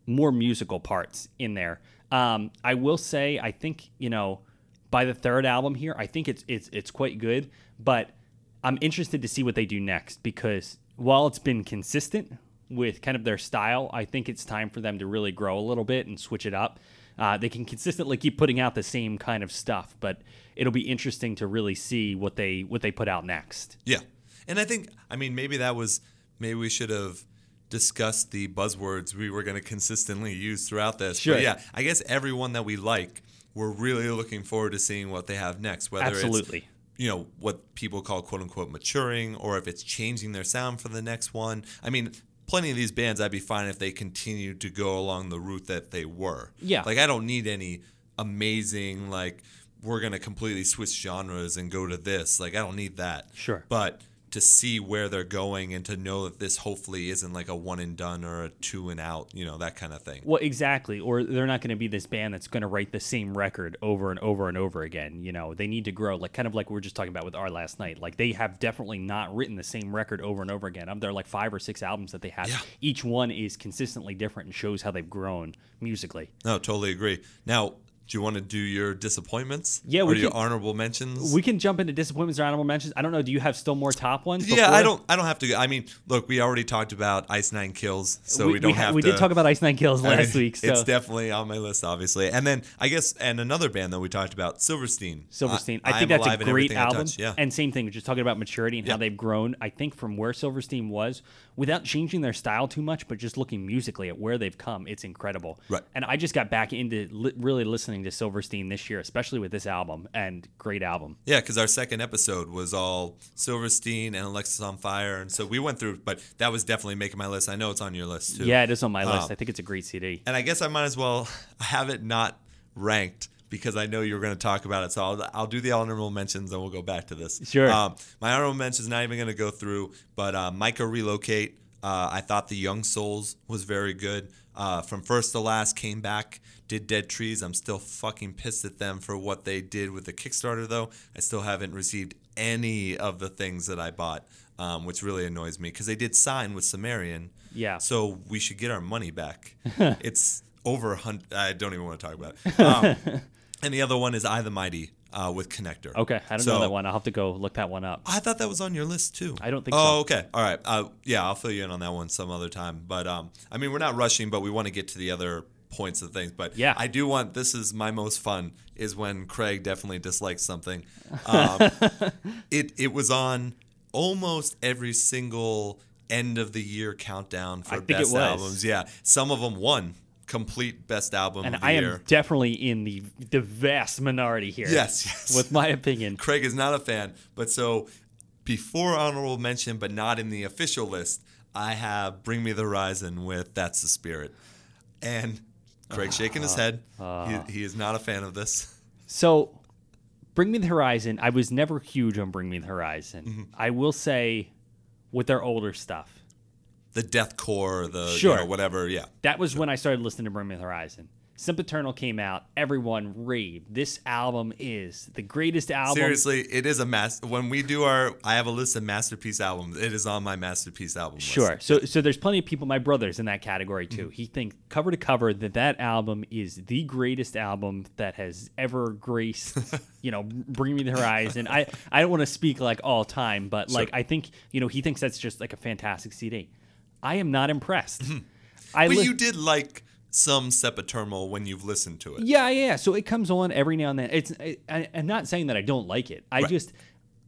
more musical parts in there. Um, I will say, I think you know, by the third album here, I think it's it's it's quite good. But I'm interested to see what they do next because while it's been consistent with kind of their style, I think it's time for them to really grow a little bit and switch it up. Uh, they can consistently keep putting out the same kind of stuff, but it'll be interesting to really see what they what they put out next. Yeah. And I think, I mean, maybe that was, maybe we should have discussed the buzzwords we were going to consistently use throughout this. Sure. But yeah, I guess everyone that we like, we're really looking forward to seeing what they have next. Whether Absolutely. You know, what people call quote unquote maturing or if it's changing their sound for the next one. I mean, plenty of these bands, I'd be fine if they continued to go along the route that they were. Yeah. Like, I don't need any amazing, like, we're going to completely switch genres and go to this. Like, I don't need that. Sure. But to see where they're going and to know that this hopefully isn't like a one and done or a two and out, you know, that kind of thing. Well, exactly. Or they're not going to be this band that's going to write the same record over and over and over again. You know, they need to grow, like kind of like we were just talking about with our last night. Like they have definitely not written the same record over and over again. Um, There are like five or six albums that they have. Yeah. Each one is consistently different and shows how they've grown musically. No, totally agree. Now, do you want to do your disappointments? Yeah, or we your can- honorable mentions. We can jump into disappointments or honorable mentions. I don't know. Do you have still more top ones? yeah, before? I don't. I don't have to. I mean, look, we already talked about Ice Nine Kills, so we, don't ha- have we to. did talk about Ice Nine Kills I mean, last week. So it's definitely on my list, obviously. And then I guess, and another band that we talked about, Silverstein. Silverstein. I, I, think that's a great album. Yeah. And same thing, just talking about maturity and Yeah. how they've grown. I think from where Silverstein was, without changing their style too much, but just looking musically at where they've come, it's incredible. Right. And I just got back into li- really listening to Silverstein this year, especially with this album. And great album. Yeah, because our second episode was all Silverstein and Alexisonfire, and so we went through. But that was definitely making my list. I know it's on your list too. Yeah, it is on my list. Um, I think it's a great CD. and I guess I might as well have it not ranked because I know you're going to talk about it. So I'll, I'll do the honorable mentions and we'll go back to this. Sure. Um, my honorable mentions not even going to go through, but uh, Myka Relocate. Uh, I thought the Young Souls was very good. Uh, from first to last, came back, did Dead Trees. I'm still fucking pissed at them for what they did with the Kickstarter, though. I still haven't received any of the things that I bought, um, which really annoys me because they did sign with Sumerian. Yeah. So we should get our money back. it's over a hundred. I don't even want to talk about it. Um, and the other one is I the Mighty uh, with Connector. Okay, I don't So- know that one. I'll have to go look that one up. I thought that was on your list too. I don't think oh, so. okay. All right. Uh, yeah, I'll fill you in on that one some other time. But um, I mean, we're not rushing, but we want to get to the other points of things. But Yeah. I do want. This is my most fun is when Craig definitely dislikes something. Um, it it was on almost every single end of the year countdown for I think it best albums. Yeah, some of them won complete best album And of the I am definitely in the the vast minority here. Yes, yes. With my opinion. Craig is not a fan, but so before honorable mention, but not in the official list, I have "Bring Me the Horizon" with "That's the Spirit," and Craig shaking his head. he, he is not a fan of this. So, Bring Me the Horizon, I was never huge on Bring Me the Horizon. Mm-hmm. I will say, with their older stuff, The deathcore, the you Sure. know, whatever. Yeah, that was when I started listening to Bring Me the Horizon. Sempiternal came out, everyone raved. This album is the greatest album. seriously, it is a mass. When we do our, I have a list of masterpiece albums. It is on my masterpiece album. list. Sure. So so there's plenty of people, my brother's in that category too. Mm-hmm. He thinks cover to cover that that album is the greatest album that has ever graced, you know, Bring Me the Horizon. I I don't want to speak like all time, but like I think you know he thinks that's just like a fantastic CD. I am not impressed. Hmm. I But li- you did like some Sempiternal when you've listened to it. yeah, yeah. So it comes on every now and then. It's I, I, I'm not saying that I don't like it. I Right. just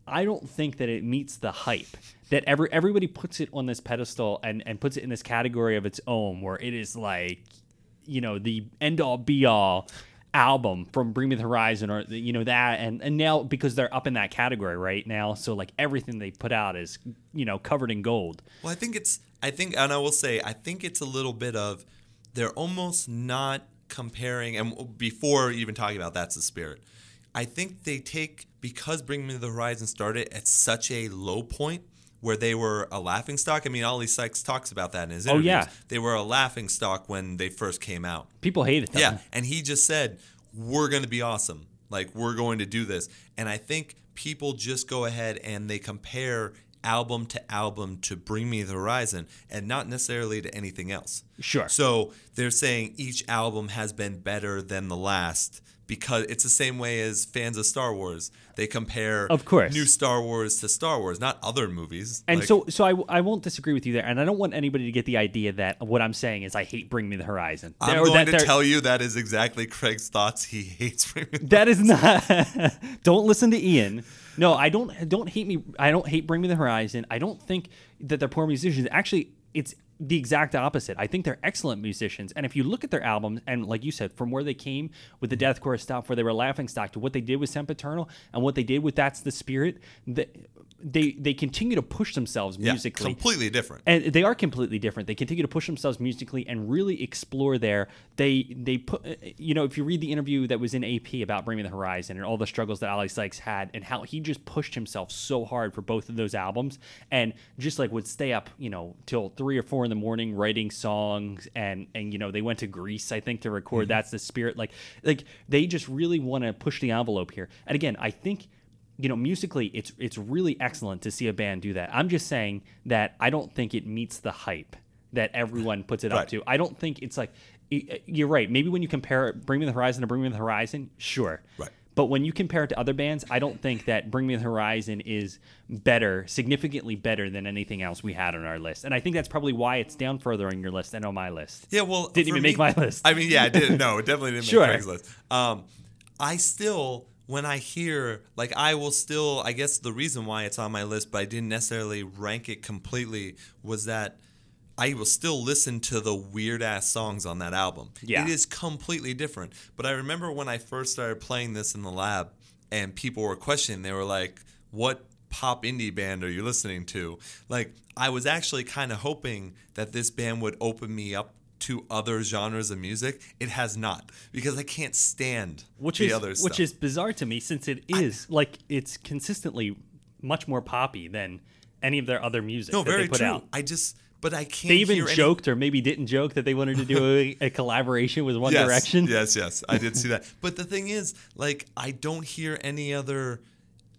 I don't think that it meets the hype that every everybody puts it on this pedestal and and puts it in this category of its own, where it is like, you know, the end all be all album from Bring Me the Horizon or you know that and and now because they're up in that category right now, so like everything they put out is you know covered in gold. Well, I think it's I think and I will say I think it's a little bit of they're almost not comparing and before even talking about that's the spirit. I think they take because Bring Me the Horizon started at such a low point where they were a laughing stock. I mean, Oli Sykes talks about that in his oh, interviews. Oh, yeah. They were a laughing stock when they first came out. People hated them. Yeah, and he just said, "We're going to be awesome. Like we're going to do this." And I think people just go ahead and they compare album to album to Bring Me the Horizon and not necessarily to anything else. Sure. So they're saying each album has been better than the last because it's the same way as fans of Star Wars. They compare Of course. new Star Wars to Star Wars, not other movies. And Like, so, so I, I won't disagree with you there, and I don't want anybody to get the idea that what I'm saying is I hate Bring Me the Horizon. I'm Or going to tell you that is exactly Craig's thoughts. He hates Bring Me the Horizon That is not. don't listen to Ian. No, I don't. Don't hate me. I don't hate Bring Me the Horizon. I don't think that they're poor musicians. Actually, it's the exact opposite. I think they're excellent musicians. And if you look at their albums, and like you said, from where they came with the deathcore stuff, where they were laughing stock, to what they did with Sempiternal, and what they did with That's the Spirit, they they, they continue to push themselves musically. Yeah, completely different. and they are completely different. They continue to push themselves musically and really explore there. They they put uh, you know if you read the interview that was in AP about Bring Me the Horizon and all the struggles that Oli Sykes had and how he just pushed himself so hard for both of those albums and just like would stay up you know till three or four in the morning writing songs and and you know they went to Greece I think to record mm-hmm. That's the Spirit like like they just really want to push the envelope here. And again, I think you know, musically, it's it's really excellent to see a band do that. I'm just saying that I don't think it meets the hype that everyone puts it up to. I don't think it's like you're right. Maybe when you compare it, Bring Me the Horizon to Bring Me the Horizon, sure. Right. But when you compare it to other bands, I don't think that Bring Me the Horizon is better, significantly better than anything else we had on our list. And I think that's probably why it's down further on your list than on my list. Yeah, well, Didn't even make my list. I mean, yeah, I didn't. No, it definitely didn't Sure. make Craig's list. Um, I still, when I hear, like, I will still. I guess the reason why it's on my list, but I didn't necessarily rank it completely, was that I will still listen to the weird ass songs on that album. Yeah. it is completely different. But I remember when I first started playing this in the lab, and people were questioning. They were like, "What?" pop indie band are you listening to? Like, I was actually kind of hoping that this band would open me up to other genres of music. It has not because I can't stand which the is other which is bizarre to me since it is like it's consistently much more poppy than any of their other music no, that very they put true. out. I just, but I can't. They even hear any- joked or maybe didn't joke that they wanted to do a, a collaboration with One yes, Direction. Yes, yes, I did see that. But the thing is, like, I don't hear any other.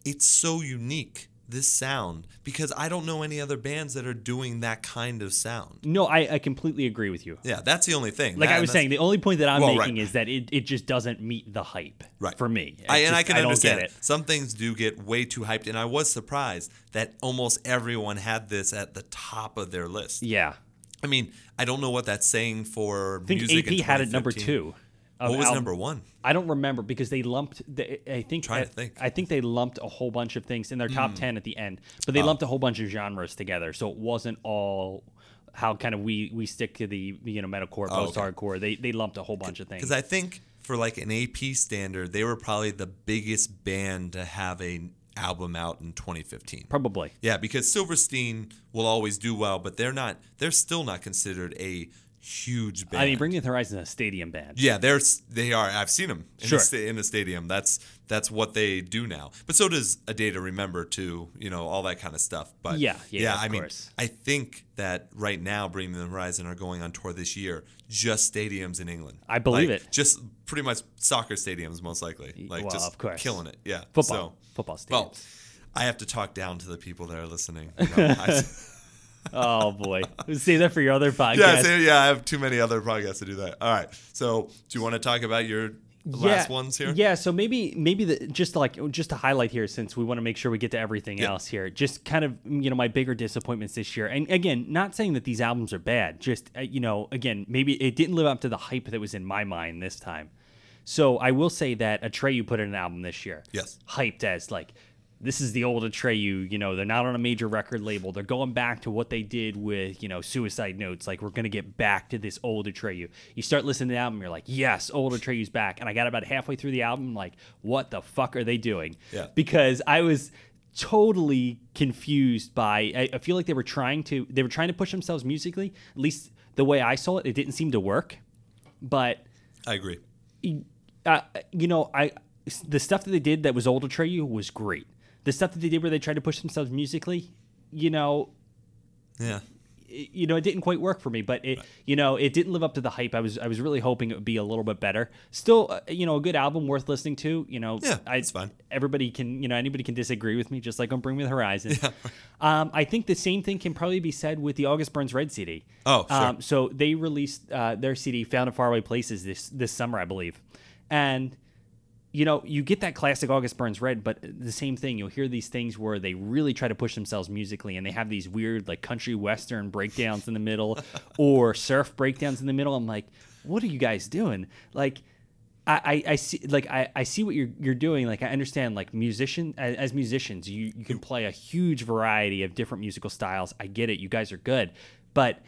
It's so unique this sound because I don't know any other bands that are doing that kind of sound. No, I, I completely agree with you. Yeah, that's the only thing. Like That- I was saying, the only point that I'm Well, making right. is that it, it just doesn't meet the hype Right. for me. I, and I can don't understand it. Some things do get way too hyped, and I was surprised that almost everyone had this at the top of their list. Yeah, I mean, I don't know what that's saying for I think music. AP had it number two. What was album- number one? I don't remember because they lumped. They, I think. I, to think. I think they lumped a whole bunch of things in their top hmm. ten at the end, but they Oh. lumped a whole bunch of genres together, so it wasn't all how kind of we we stick to the you know metalcore, Oh, post okay. hardcore. They they lumped a whole bunch of things. Because I think for like an AP standard, they were probably the biggest band to have a album out in 2015. Probably. Yeah, because Silverstein will always do well, but they're not. They're still not considered a huge band. I mean, Bring Me the Horizon is a stadium band. Yeah, they're they are. I've seen them in, Sure. the, sta- in the stadium. That's that's what they do now. But so does a day to remember too. You know all that kind of stuff. But Yeah, yeah, of I mean. I think that right now, Bring Me the Horizon are going on tour this year, just stadiums in England. I believe Like, it. Just pretty much soccer stadiums, most likely. Like well, just of course. killing it. Yeah, Football. So, Football stadiums. well, I have to talk down to the people that are listening. you know. I- oh boy, say that for your other podcast. yeah, yeah. I have too many other podcasts to do that. All right. So, do you want to talk about your last ones here? Yeah, so maybe maybe the just to like just to highlight here since we want to make sure we get to everything Yeah. else here. Just kind of you know my bigger disappointments this year. And again, not saying that these albums are bad. Just uh, you know, again, maybe it didn't live up to the hype that was in my mind this time. So I will say that Atreyu put in an album this year. Yes. Hyped as like this is the old Atreyu. You know, they're not on a major record label. They're going back to what they did with, you know, Suicide Notes. Like, we're going to get back to this old Atreyu. You start listening to the album, you're like, yes, old Atreyu's back. And I got about halfway through the album, like, what the fuck are they doing? Yeah. Because I was totally confused by, I, I feel like they were trying to, they were trying to push themselves musically. At least the way I saw it, it didn't seem to work. But I agree. uh, you know, I the stuff that they did that was old Atreyu was great. The stuff that they did where they tried to push themselves musically, you know, Yeah. it- you know, it didn't quite work for me. But it, you know, it didn't live up to the hype. I was, I was really hoping it would be a little bit better. Still, uh, you know, a good album worth listening to. You know, Yeah, I, it's fine. Everybody can, you know, anybody can disagree with me, just like on Bring Me the Horizon. Um, I think the same thing can probably be said with the August Burns Red CD. Oh, sure. Um, so they released uh, their CD "Found in Faraway Places" this this summer, I believe, and you know you get that classic August Burns Red, but the same thing. You'll hear these things where they really try to push themselves musically, and they have these weird like country western breakdowns in the middle, or surf breakdowns in the middle. I'm like, what are you guys doing? Like. I, I, I see like I, I see what you're you're doing like I understand like musician as, as musicians you, you can play a huge variety of different musical styles I get it you guys are good but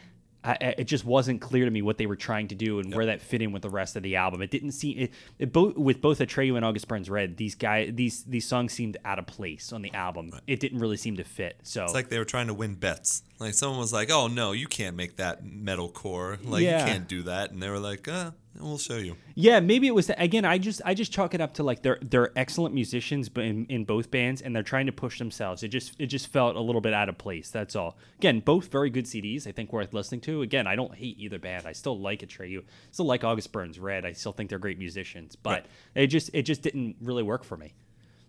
I, it just wasn't clear to me what they were trying to do and where that fit in with the rest of the album. It didn't seem it, it both with both Atreyu and August Burns Red. These guy these these songs seemed out of place on the album. It didn't really seem to fit. So It's like they were trying to win bets. Like someone was like, "Oh no, you can't make that metalcore. Like Yeah. you can't do that." And they were like, "Uh, we'll show you." yeah, maybe it was again. I just I just chalk it up to like they're they're excellent musicians, but in, in both bands, and they're trying to push themselves. It just it just felt a little bit out of place. That's all. Again, both very good CDs. I think worth listening to. Again, I don't hate either band. I still like Atreyu. Still like August Burns Red. I still think they're great musicians, but Right. it just it just didn't really work for me.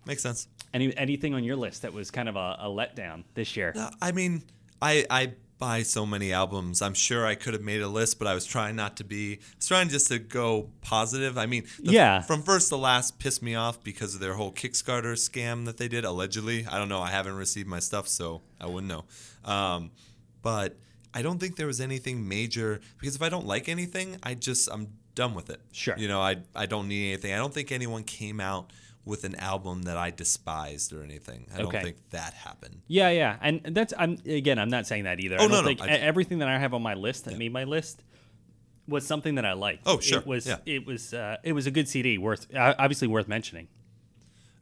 Makes sense. Any anything on your list that was kind of a, a letdown this year? Uh, I mean, I I buy so many albums. I'm sure I could have made a list, but I was trying not to be. I was trying just to go positive. I mean, the, Yeah. From first to last, pissed me off because of their whole Kickstarter scam that they did allegedly. I don't know. I haven't received my stuff, so I wouldn't know. Um, but I don't think there was anything major because if I don't like anything, I just I'm done with it. Sure. You know, I I don't need anything. I don't think anyone came out with an album that I despised or anything. I Okay. don't think that happened. Yeah, yeah, and that's I'm again. I'm not saying that either. Oh, I don't no, no, think I- e- everything that I have on my list that made my list was something that I liked. Oh, sure, It was yeah. it was uh, it was a good CD, worth uh, obviously worth mentioning.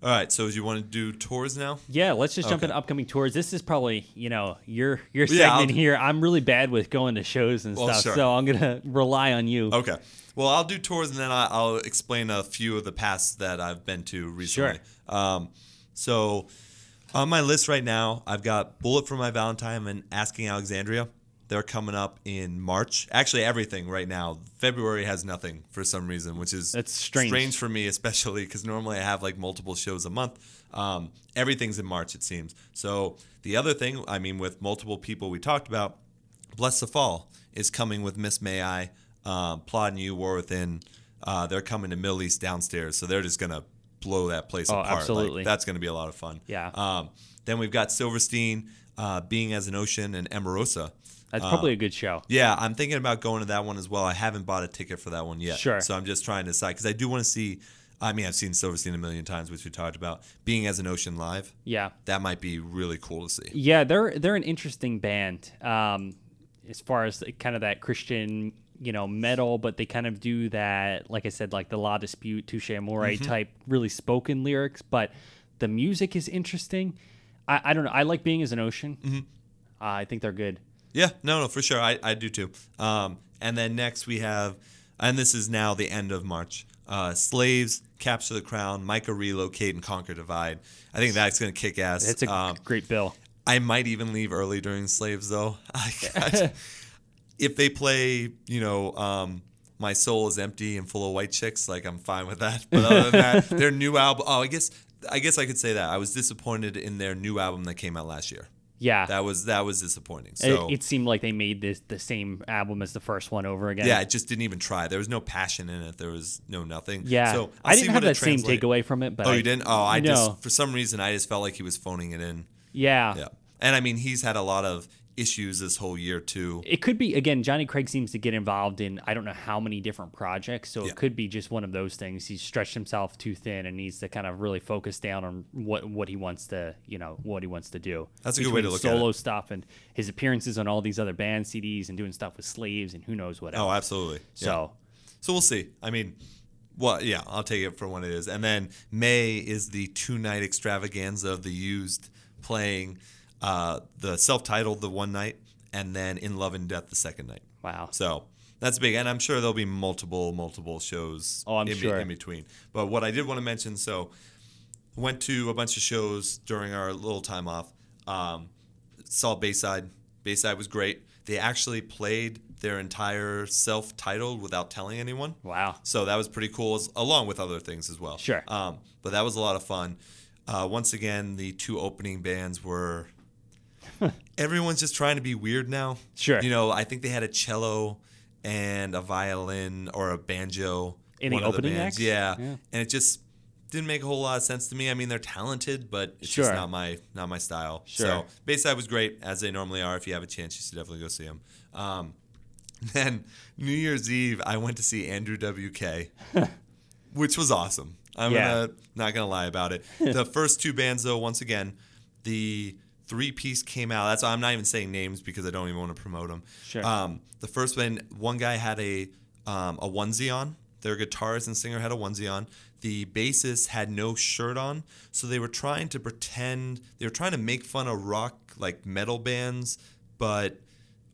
All right, so you want to do tours now? Yeah, let's just jump Okay. into upcoming tours. This is probably you know your your Yeah, segment I'll- here. I'm really bad with going to shows and Well, stuff, sure. so I'm gonna rely on you. Okay. Well, I'll do tours and then I- I'll explain a few of the past that I've been to recently. Um, so on my list right now, I've got Bullet for My Valentine and Asking Alexandria. They're coming up in March. Actually, everything right now. February has nothing for some reason, which is That's strange. strange for me, especially because normally I have like multiple shows a month. Um, everything's in March, it seems. So the other thing, I mean, with multiple people we talked about, Bless the Fall is coming with Miss May I, um, Plot in You, War Within. Uh, they're coming to Middle East downstairs, so they're just gonna blow that place Oh, apart. Like, absolutely. that's gonna be a lot of fun. Yeah. Um, then we've got Silverstein, uh, Being as an Ocean, and Emarosa. That's Uh, probably a good show. Yeah, I'm thinking about going to that one as well. I haven't bought a ticket for that one yet. Sure. So I'm just trying to decide because I do want to see. I mean, I've seen Silverstein a million times, which we talked about. Being as an Ocean live, Yeah, that might be really cool to see. yeah, they're they're an interesting band. Um, as far as kind of that Christian, you know, metal, but they kind of do that, like I said, like the La Dispute, Touche Amore Mm-hmm. type, really spoken lyrics. But the music is interesting. I, I don't know. I like being as an ocean. Mm-hmm. Uh, I think they're good. Yeah, no, no, for sure. I, I do too. Um, and then next we have, and this is now the end of March. Uh, Slaves, Capture the Crown, Myka Relocate, and Conquer Divide. I think that's going to kick ass. It's a um, great bill. I might even leave early during Slaves though. I, I- if they play, you know, um, my soul is empty and full of white chicks, like I'm fine with that. But other than that, their new album. Oh, I guess I guess I could say that I was disappointed in their new album that came out last year. Yeah. That was that was disappointing. It- So it, seemed like they made this the same album as the first one over again. yeah, it just didn't even try. There was no passion in it. There was no nothing. Yeah. So I'll I didn't what have it that same takeaway from it, but Oh, I- you didn't? Oh, I no. just for some reason I just felt like he was phoning it in. Yeah. Yeah. And I mean, he's had a lot of issues this whole year too. It could be again. Jonny Craig seems to get involved in I don't know how many different projects, so Yeah. it could be just one of those things. He's stretched himself too thin and needs to kind of really focus down on what what he wants to you know what he wants to do. That's a good way to look at solo stuff and his appearances on all these other band CDs and doing stuff with slaves and who knows what oh, else. Oh, absolutely. Yeah. So So we'll see. I mean, well, yeah, I'll take it for what it is. And then May is the two night extravaganza of the used playing uh, the self titled the one night and then In Love and Death the second night. wow. So that's big. And I'm sure there'll be multiple, multiple shows Oh, I'm in, sure. in between. But what I did want to mention so went to a bunch of shows during our little time off. Um, saw Bayside. Bayside was great. They actually played their entire self-titled without telling anyone. Wow. So that was pretty cool, as- along with other things as well. Sure. Um, but that was a lot of fun. Uh, once again, the two opening bands were. everyone's just trying to be weird now. Sure. You know, I think they had a cello and a violin or a banjo. In the one of opening bands. acts? Yeah. Yeah. And it just didn't make a whole lot of sense to me. I mean, they're talented, but it's just not my not my style. Sure. So Bayside was great, as they normally are. If you have a chance, you should definitely go see them. Um, then New Year's Eve, I went to see Andrew WK, which was awesome. I'm Yeah. gonna not gonna lie about it. the first two bands, though, once again, the three piece came out. That's why I'm not even saying names because I don't even want to promote them. Sure. Um, the first one, one guy had a um, a onesie on. Their guitarist and singer had a onesie on. The bassist had no shirt on, so they were trying to pretend they were trying to make fun of rock like metal bands, but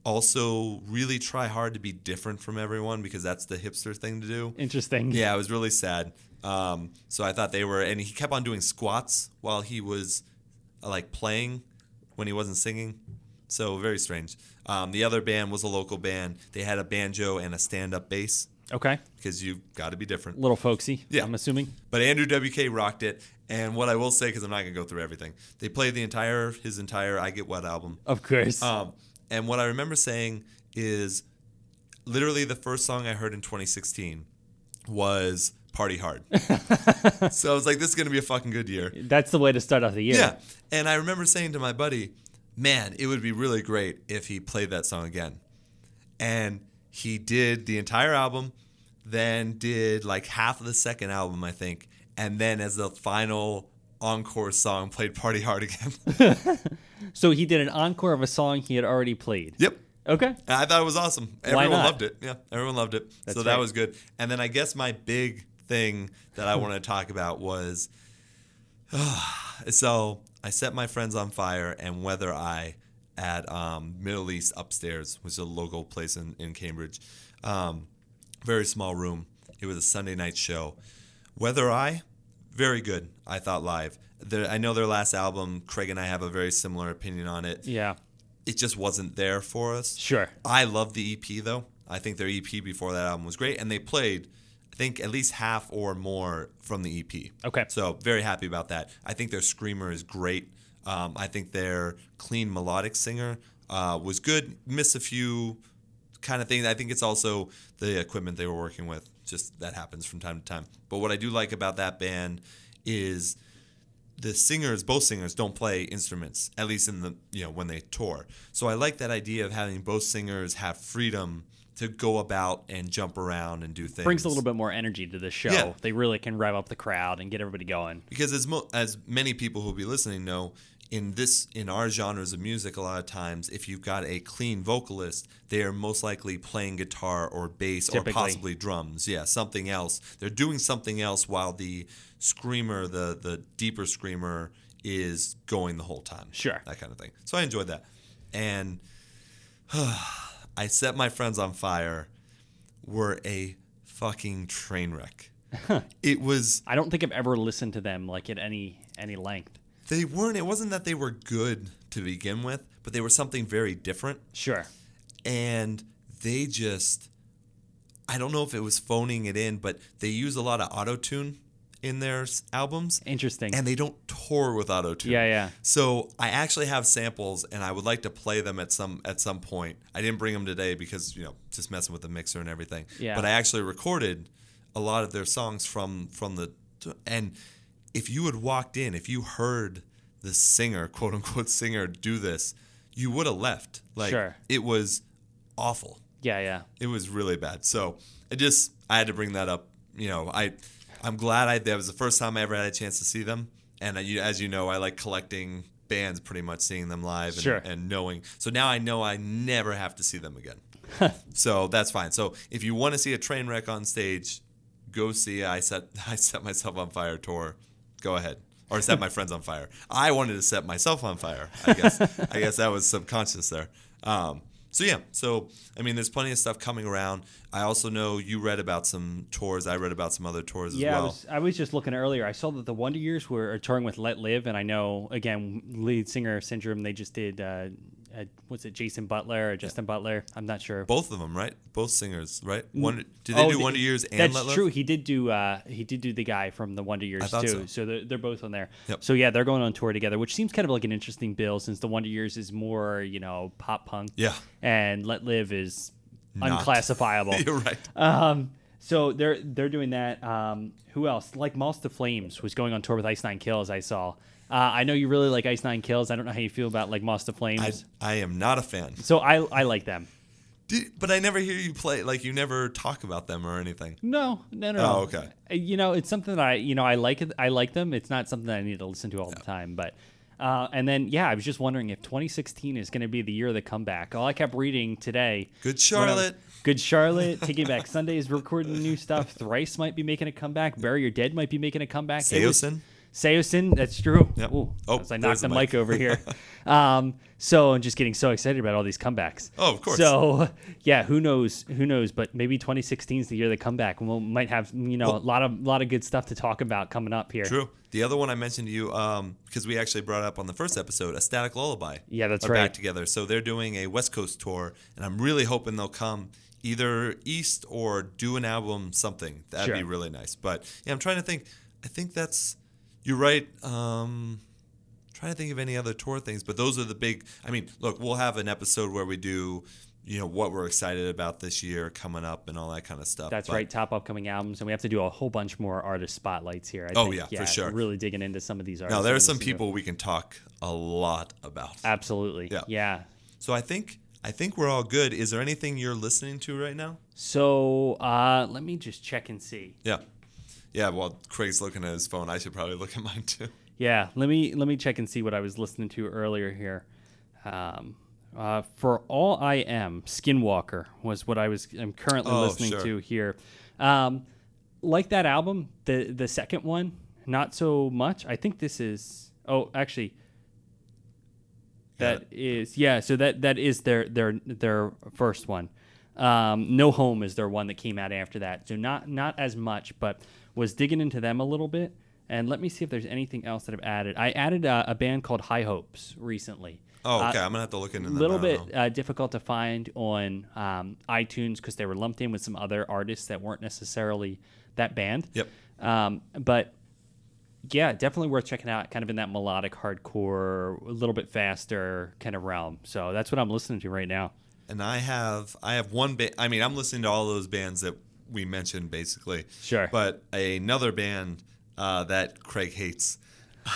also really try hard to be different from everyone because that's the hipster thing to do. Interesting. Yeah, it was really sad. Um, so I thought they were, and he kept on doing squats while he was like playing when he wasn't singing. So very strange. Um, the other band was a local band. They had a banjo and a stand-up bass Okay. because you've got to be different. A little folksy. Yeah. I'm assuming. But Andrew WK rocked it. And what I will say, because I'm not gonna go through everything, they played the entire his entire "I Get Wet" album. Of course. Um, and what I remember saying is literally the first song I heard in 2016 was Party Hard. so I was like, this is going to be a fucking good year. That's the way to start off the year. Yeah. And I remember saying to my buddy, man, it would be really great if he played that song again. And he did the entire album, then did like half of the second album, I think. And then as the final encore song, played Party Hard again. So he did an encore of a song he had already played. yep. Okay. I thought it was awesome. Everyone loved it. Yeah, everyone loved it. That's so that right. was good. And then I guess my big thing that I wanted to talk about was so I set my friends on fire and Weather Eye at um, Middle East upstairs, which is a local place in, in Cambridge. Um, very small room. It was a Sunday night show. Weather Eye, very good, I thought live. Their, I know their last album, Craig and I have a very similar opinion on it Yeah. it just wasn't there for us. Sure. I love the EP though. I think their EP before that album was great, and they played, I think, at least half or more from the EP. Okay. So very happy about that. I think their screamer is great. Um, I think their clean melodic singer uh, was good. Miss a few kind of things. I think it's also the equipment they were working with. Just that happens from time to time. But what I do like about that band is the singers, both singers, don't play instruments, at least in the you know when they tour. So I like that idea of having both singers have freedom to go about and jump around and do things. Brings a little bit more energy to the show. Yeah. They really can rev up the crowd and get everybody going. because as mo- as many people who'll be listening know in this in our genres of music a lot of times if you've got a clean vocalist they are most likely playing guitar or bass Typically. or possibly drums yeah something else they're doing something else while the screamer the the deeper screamer is going the whole time Sure. that kind of thing so i enjoyed that and i set my friends on fire were a fucking train wreck it was I don't think I've ever listened to them like at any any length. They weren't. It wasn't that they were good to begin with, but they were something very different. Sure. And they just, I don't know if it was phoning it in, but they use a lot of auto tune in their s- albums, Interesting. and they don't tour with auto tune. yeah, yeah. So I actually have samples, and I would like to play them at some at some point. I didn't bring them today because you know just messing with the mixer and everything. Yeah. But I actually recorded a lot of their songs from from the and if you had walked in, if you heard the singer, quote unquote singer, do this, you would have left. Like Sure. it was awful. Yeah, yeah. It was really bad. So I just I had to bring that up. You know, I I'm glad I that was the first time I ever had a chance to see them. And I, you- as you know, I like collecting bands, pretty much seeing them live and, Sure. and knowing. So now I know I never have to see them again. so that's fine. So if you want to see a train wreck on stage, go see I set I set myself on fire tour. Go ahead. Or set my friends on fire. I wanted to set myself on fire. I guess I guess that was subconscious there. Um, so yeah, so I mean, there's plenty of stuff coming around. I also know you read about some tours. I read about some other tours as Yeah, I well. was I was just looking earlier. I saw that the Wonder Years were touring with Let Live, and I know again lead singer Syndrome. They just did uh, uh, what's it, Jason Butler or Justin Butler? I'm not sure. Both of them, right? Both singers, right? One did they Oh, do the- Wonder Years and That's Let Live? That's true. He did do. Uh, he did do the guy from the Wonder Years too. so. they're, they're both on there. Yep. So yeah, they're going on tour together, which seems kind of like an interesting bill since the Wonder Years is more you know pop punk. Yeah. And Let Live is Not. unclassifiable. You're right. Um, so they're they're doing that. Um, who else? Like Moths to Flames was going on tour with Ice Nine Kills. I saw. Uh, I know you really like Ice Nine Kills. I don't know how you feel about like Moths to Flames. I, I am not a fan. so I I like them. Did, but I never hear you play. Like you never talk about them or anything. No, no, no. Oh, no. okay. Uh, You know, it's something that I you know I like it. I like them. It's not something that I need to listen to all the time, but. Uh, and then, yeah, I was just wondering if 2016 is going to be the year of the comeback. All I kept reading today. Good Charlotte. Good Charlotte. Taking Back Sundays, recording new stuff. Thrice might be making a comeback. Bury Your Dead might be making a comeback. Saosin. Saosin, that's true. Yep. Ooh, Oh, as I knocked the the mic mic. over here. um, so I'm just getting so excited about all these comebacks. Oh, of course. So yeah, who knows? Who knows? But maybe 2016 is the year they come back, and we will might have you know a lot of lot of good stuff to talk about coming up here. True. The other one I mentioned to you, um, because we actually brought up on the first episode, a Static Lullaby. Yeah, that's right. Back together, so they're doing a West Coast tour, and I'm really hoping they'll come either east or do an album something. That'd be really nice. But yeah, I'm trying to think. I think that's you're right. Um, trying to think of any other tour things, but those are the big. I mean, look, we'll have an episode where we do. You know what we're excited about this year coming up and all that kind of stuff. That's But- right. Top upcoming albums, and we have to do a whole bunch more artist spotlights here. I Oh, think. yeah, for sure. Really digging into some of these artists. Now there are some people we can talk a lot about. Absolutely. Yeah. yeah. So I think I think we're all good. Is there anything you're listening to right now? So uh, let me just check and see. Yeah. Yeah, well, Craig's looking at his phone. I should probably look at mine too. Yeah, let me let me check and see what I was listening to earlier here. Um, uh, for all I am, Skinwalker was what I was. I'm currently Oh, listening sure. to here. Um, like that album, the the second one, not so much. I think this is. Oh, actually, that is yeah. So that that is their their their first one. Um, no Home is their one that came out after that. So not not as much, but was digging into them a little bit. And let me see if there's anything else that I've added. I added a, a band called High Hopes recently. Oh, Uh, okay. I'm gonna have to look into that. A little bit uh, difficult to find on um, iTunes because they were lumped in with some other artists that weren't necessarily that band. Yep. Um, but yeah, definitely worth checking out. Kind of in that melodic hardcore, a little bit faster kind of realm. So that's what I'm listening to right now. And I have I have one band. I mean, I'm listening to all those bands that we mentioned basically. Sure. But another band uh, that Craig hates.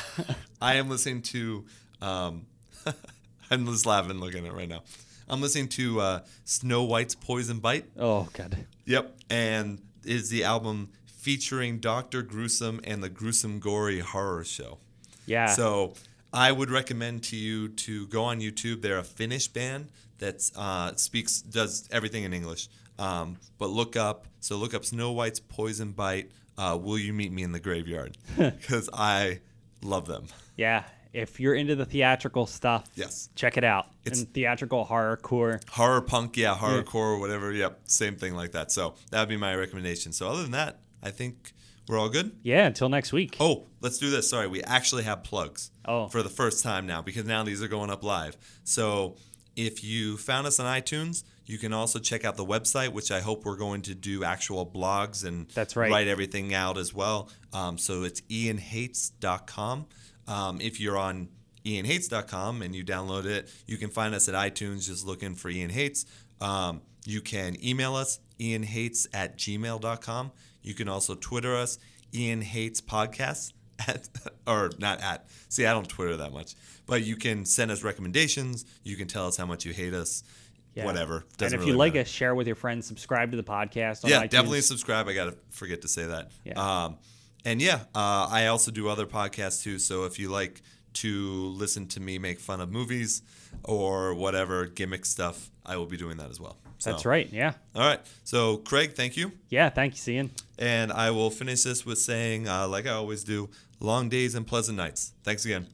I am listening to. Um, I'm just laughing looking at it right now. I'm listening to uh, Snow White's Poison Bite. Oh god. Yep, and is the album featuring Doctor Gruesome and the Gruesome Gory Horror Show. Yeah. So I would recommend to you to go on YouTube. They're a Finnish band that uh, speaks does everything in English. Um, but look up so look up Snow White's Poison Bite. Uh, Will you meet me in the graveyard? Because I love them. yeah. If you're into the theatrical stuff, Yes. check it out. It's- and theatrical horrorcore. Horror punk, yeah, horrorcore, whatever. Yep, same thing like that. So that would be my recommendation. So other than that, I think we're all good. Yeah. Until next week. Oh, let's do this. Sorry, we actually have plugs Oh. for the first time now because now these are going up live. So if you found us on iTunes, you can also check out the website, which I hope we're going to do actual blogs and That's right. write everything out as well. Um, so it's ianhates.com. Um, if you're on ianhates.com and you download it, you can find us at iTunes just looking for Ian Hates. Um, you can email us, ianhates at gmail.com. You can also Twitter us, Ian Hates Podcast. at or not at. See, I don't Twitter that much, but you can send us recommendations. You can tell us how much you hate us. Yeah. Whatever. and Doesn't if really you like matter. us, share with your friends. Subscribe to the podcast. Yeah, iTunes. definitely subscribe. I gotta forget to say that. Yeah. Um, and yeah, uh, I also do other podcasts too. So if you like to listen to me make fun of movies or whatever gimmick stuff, I will be doing that as well. So, That's right. Yeah. All right. So Craig, thank you. Yeah. Thank you, Ian. And I will finish this with saying, uh, like I always do, long days and pleasant nights. Thanks again.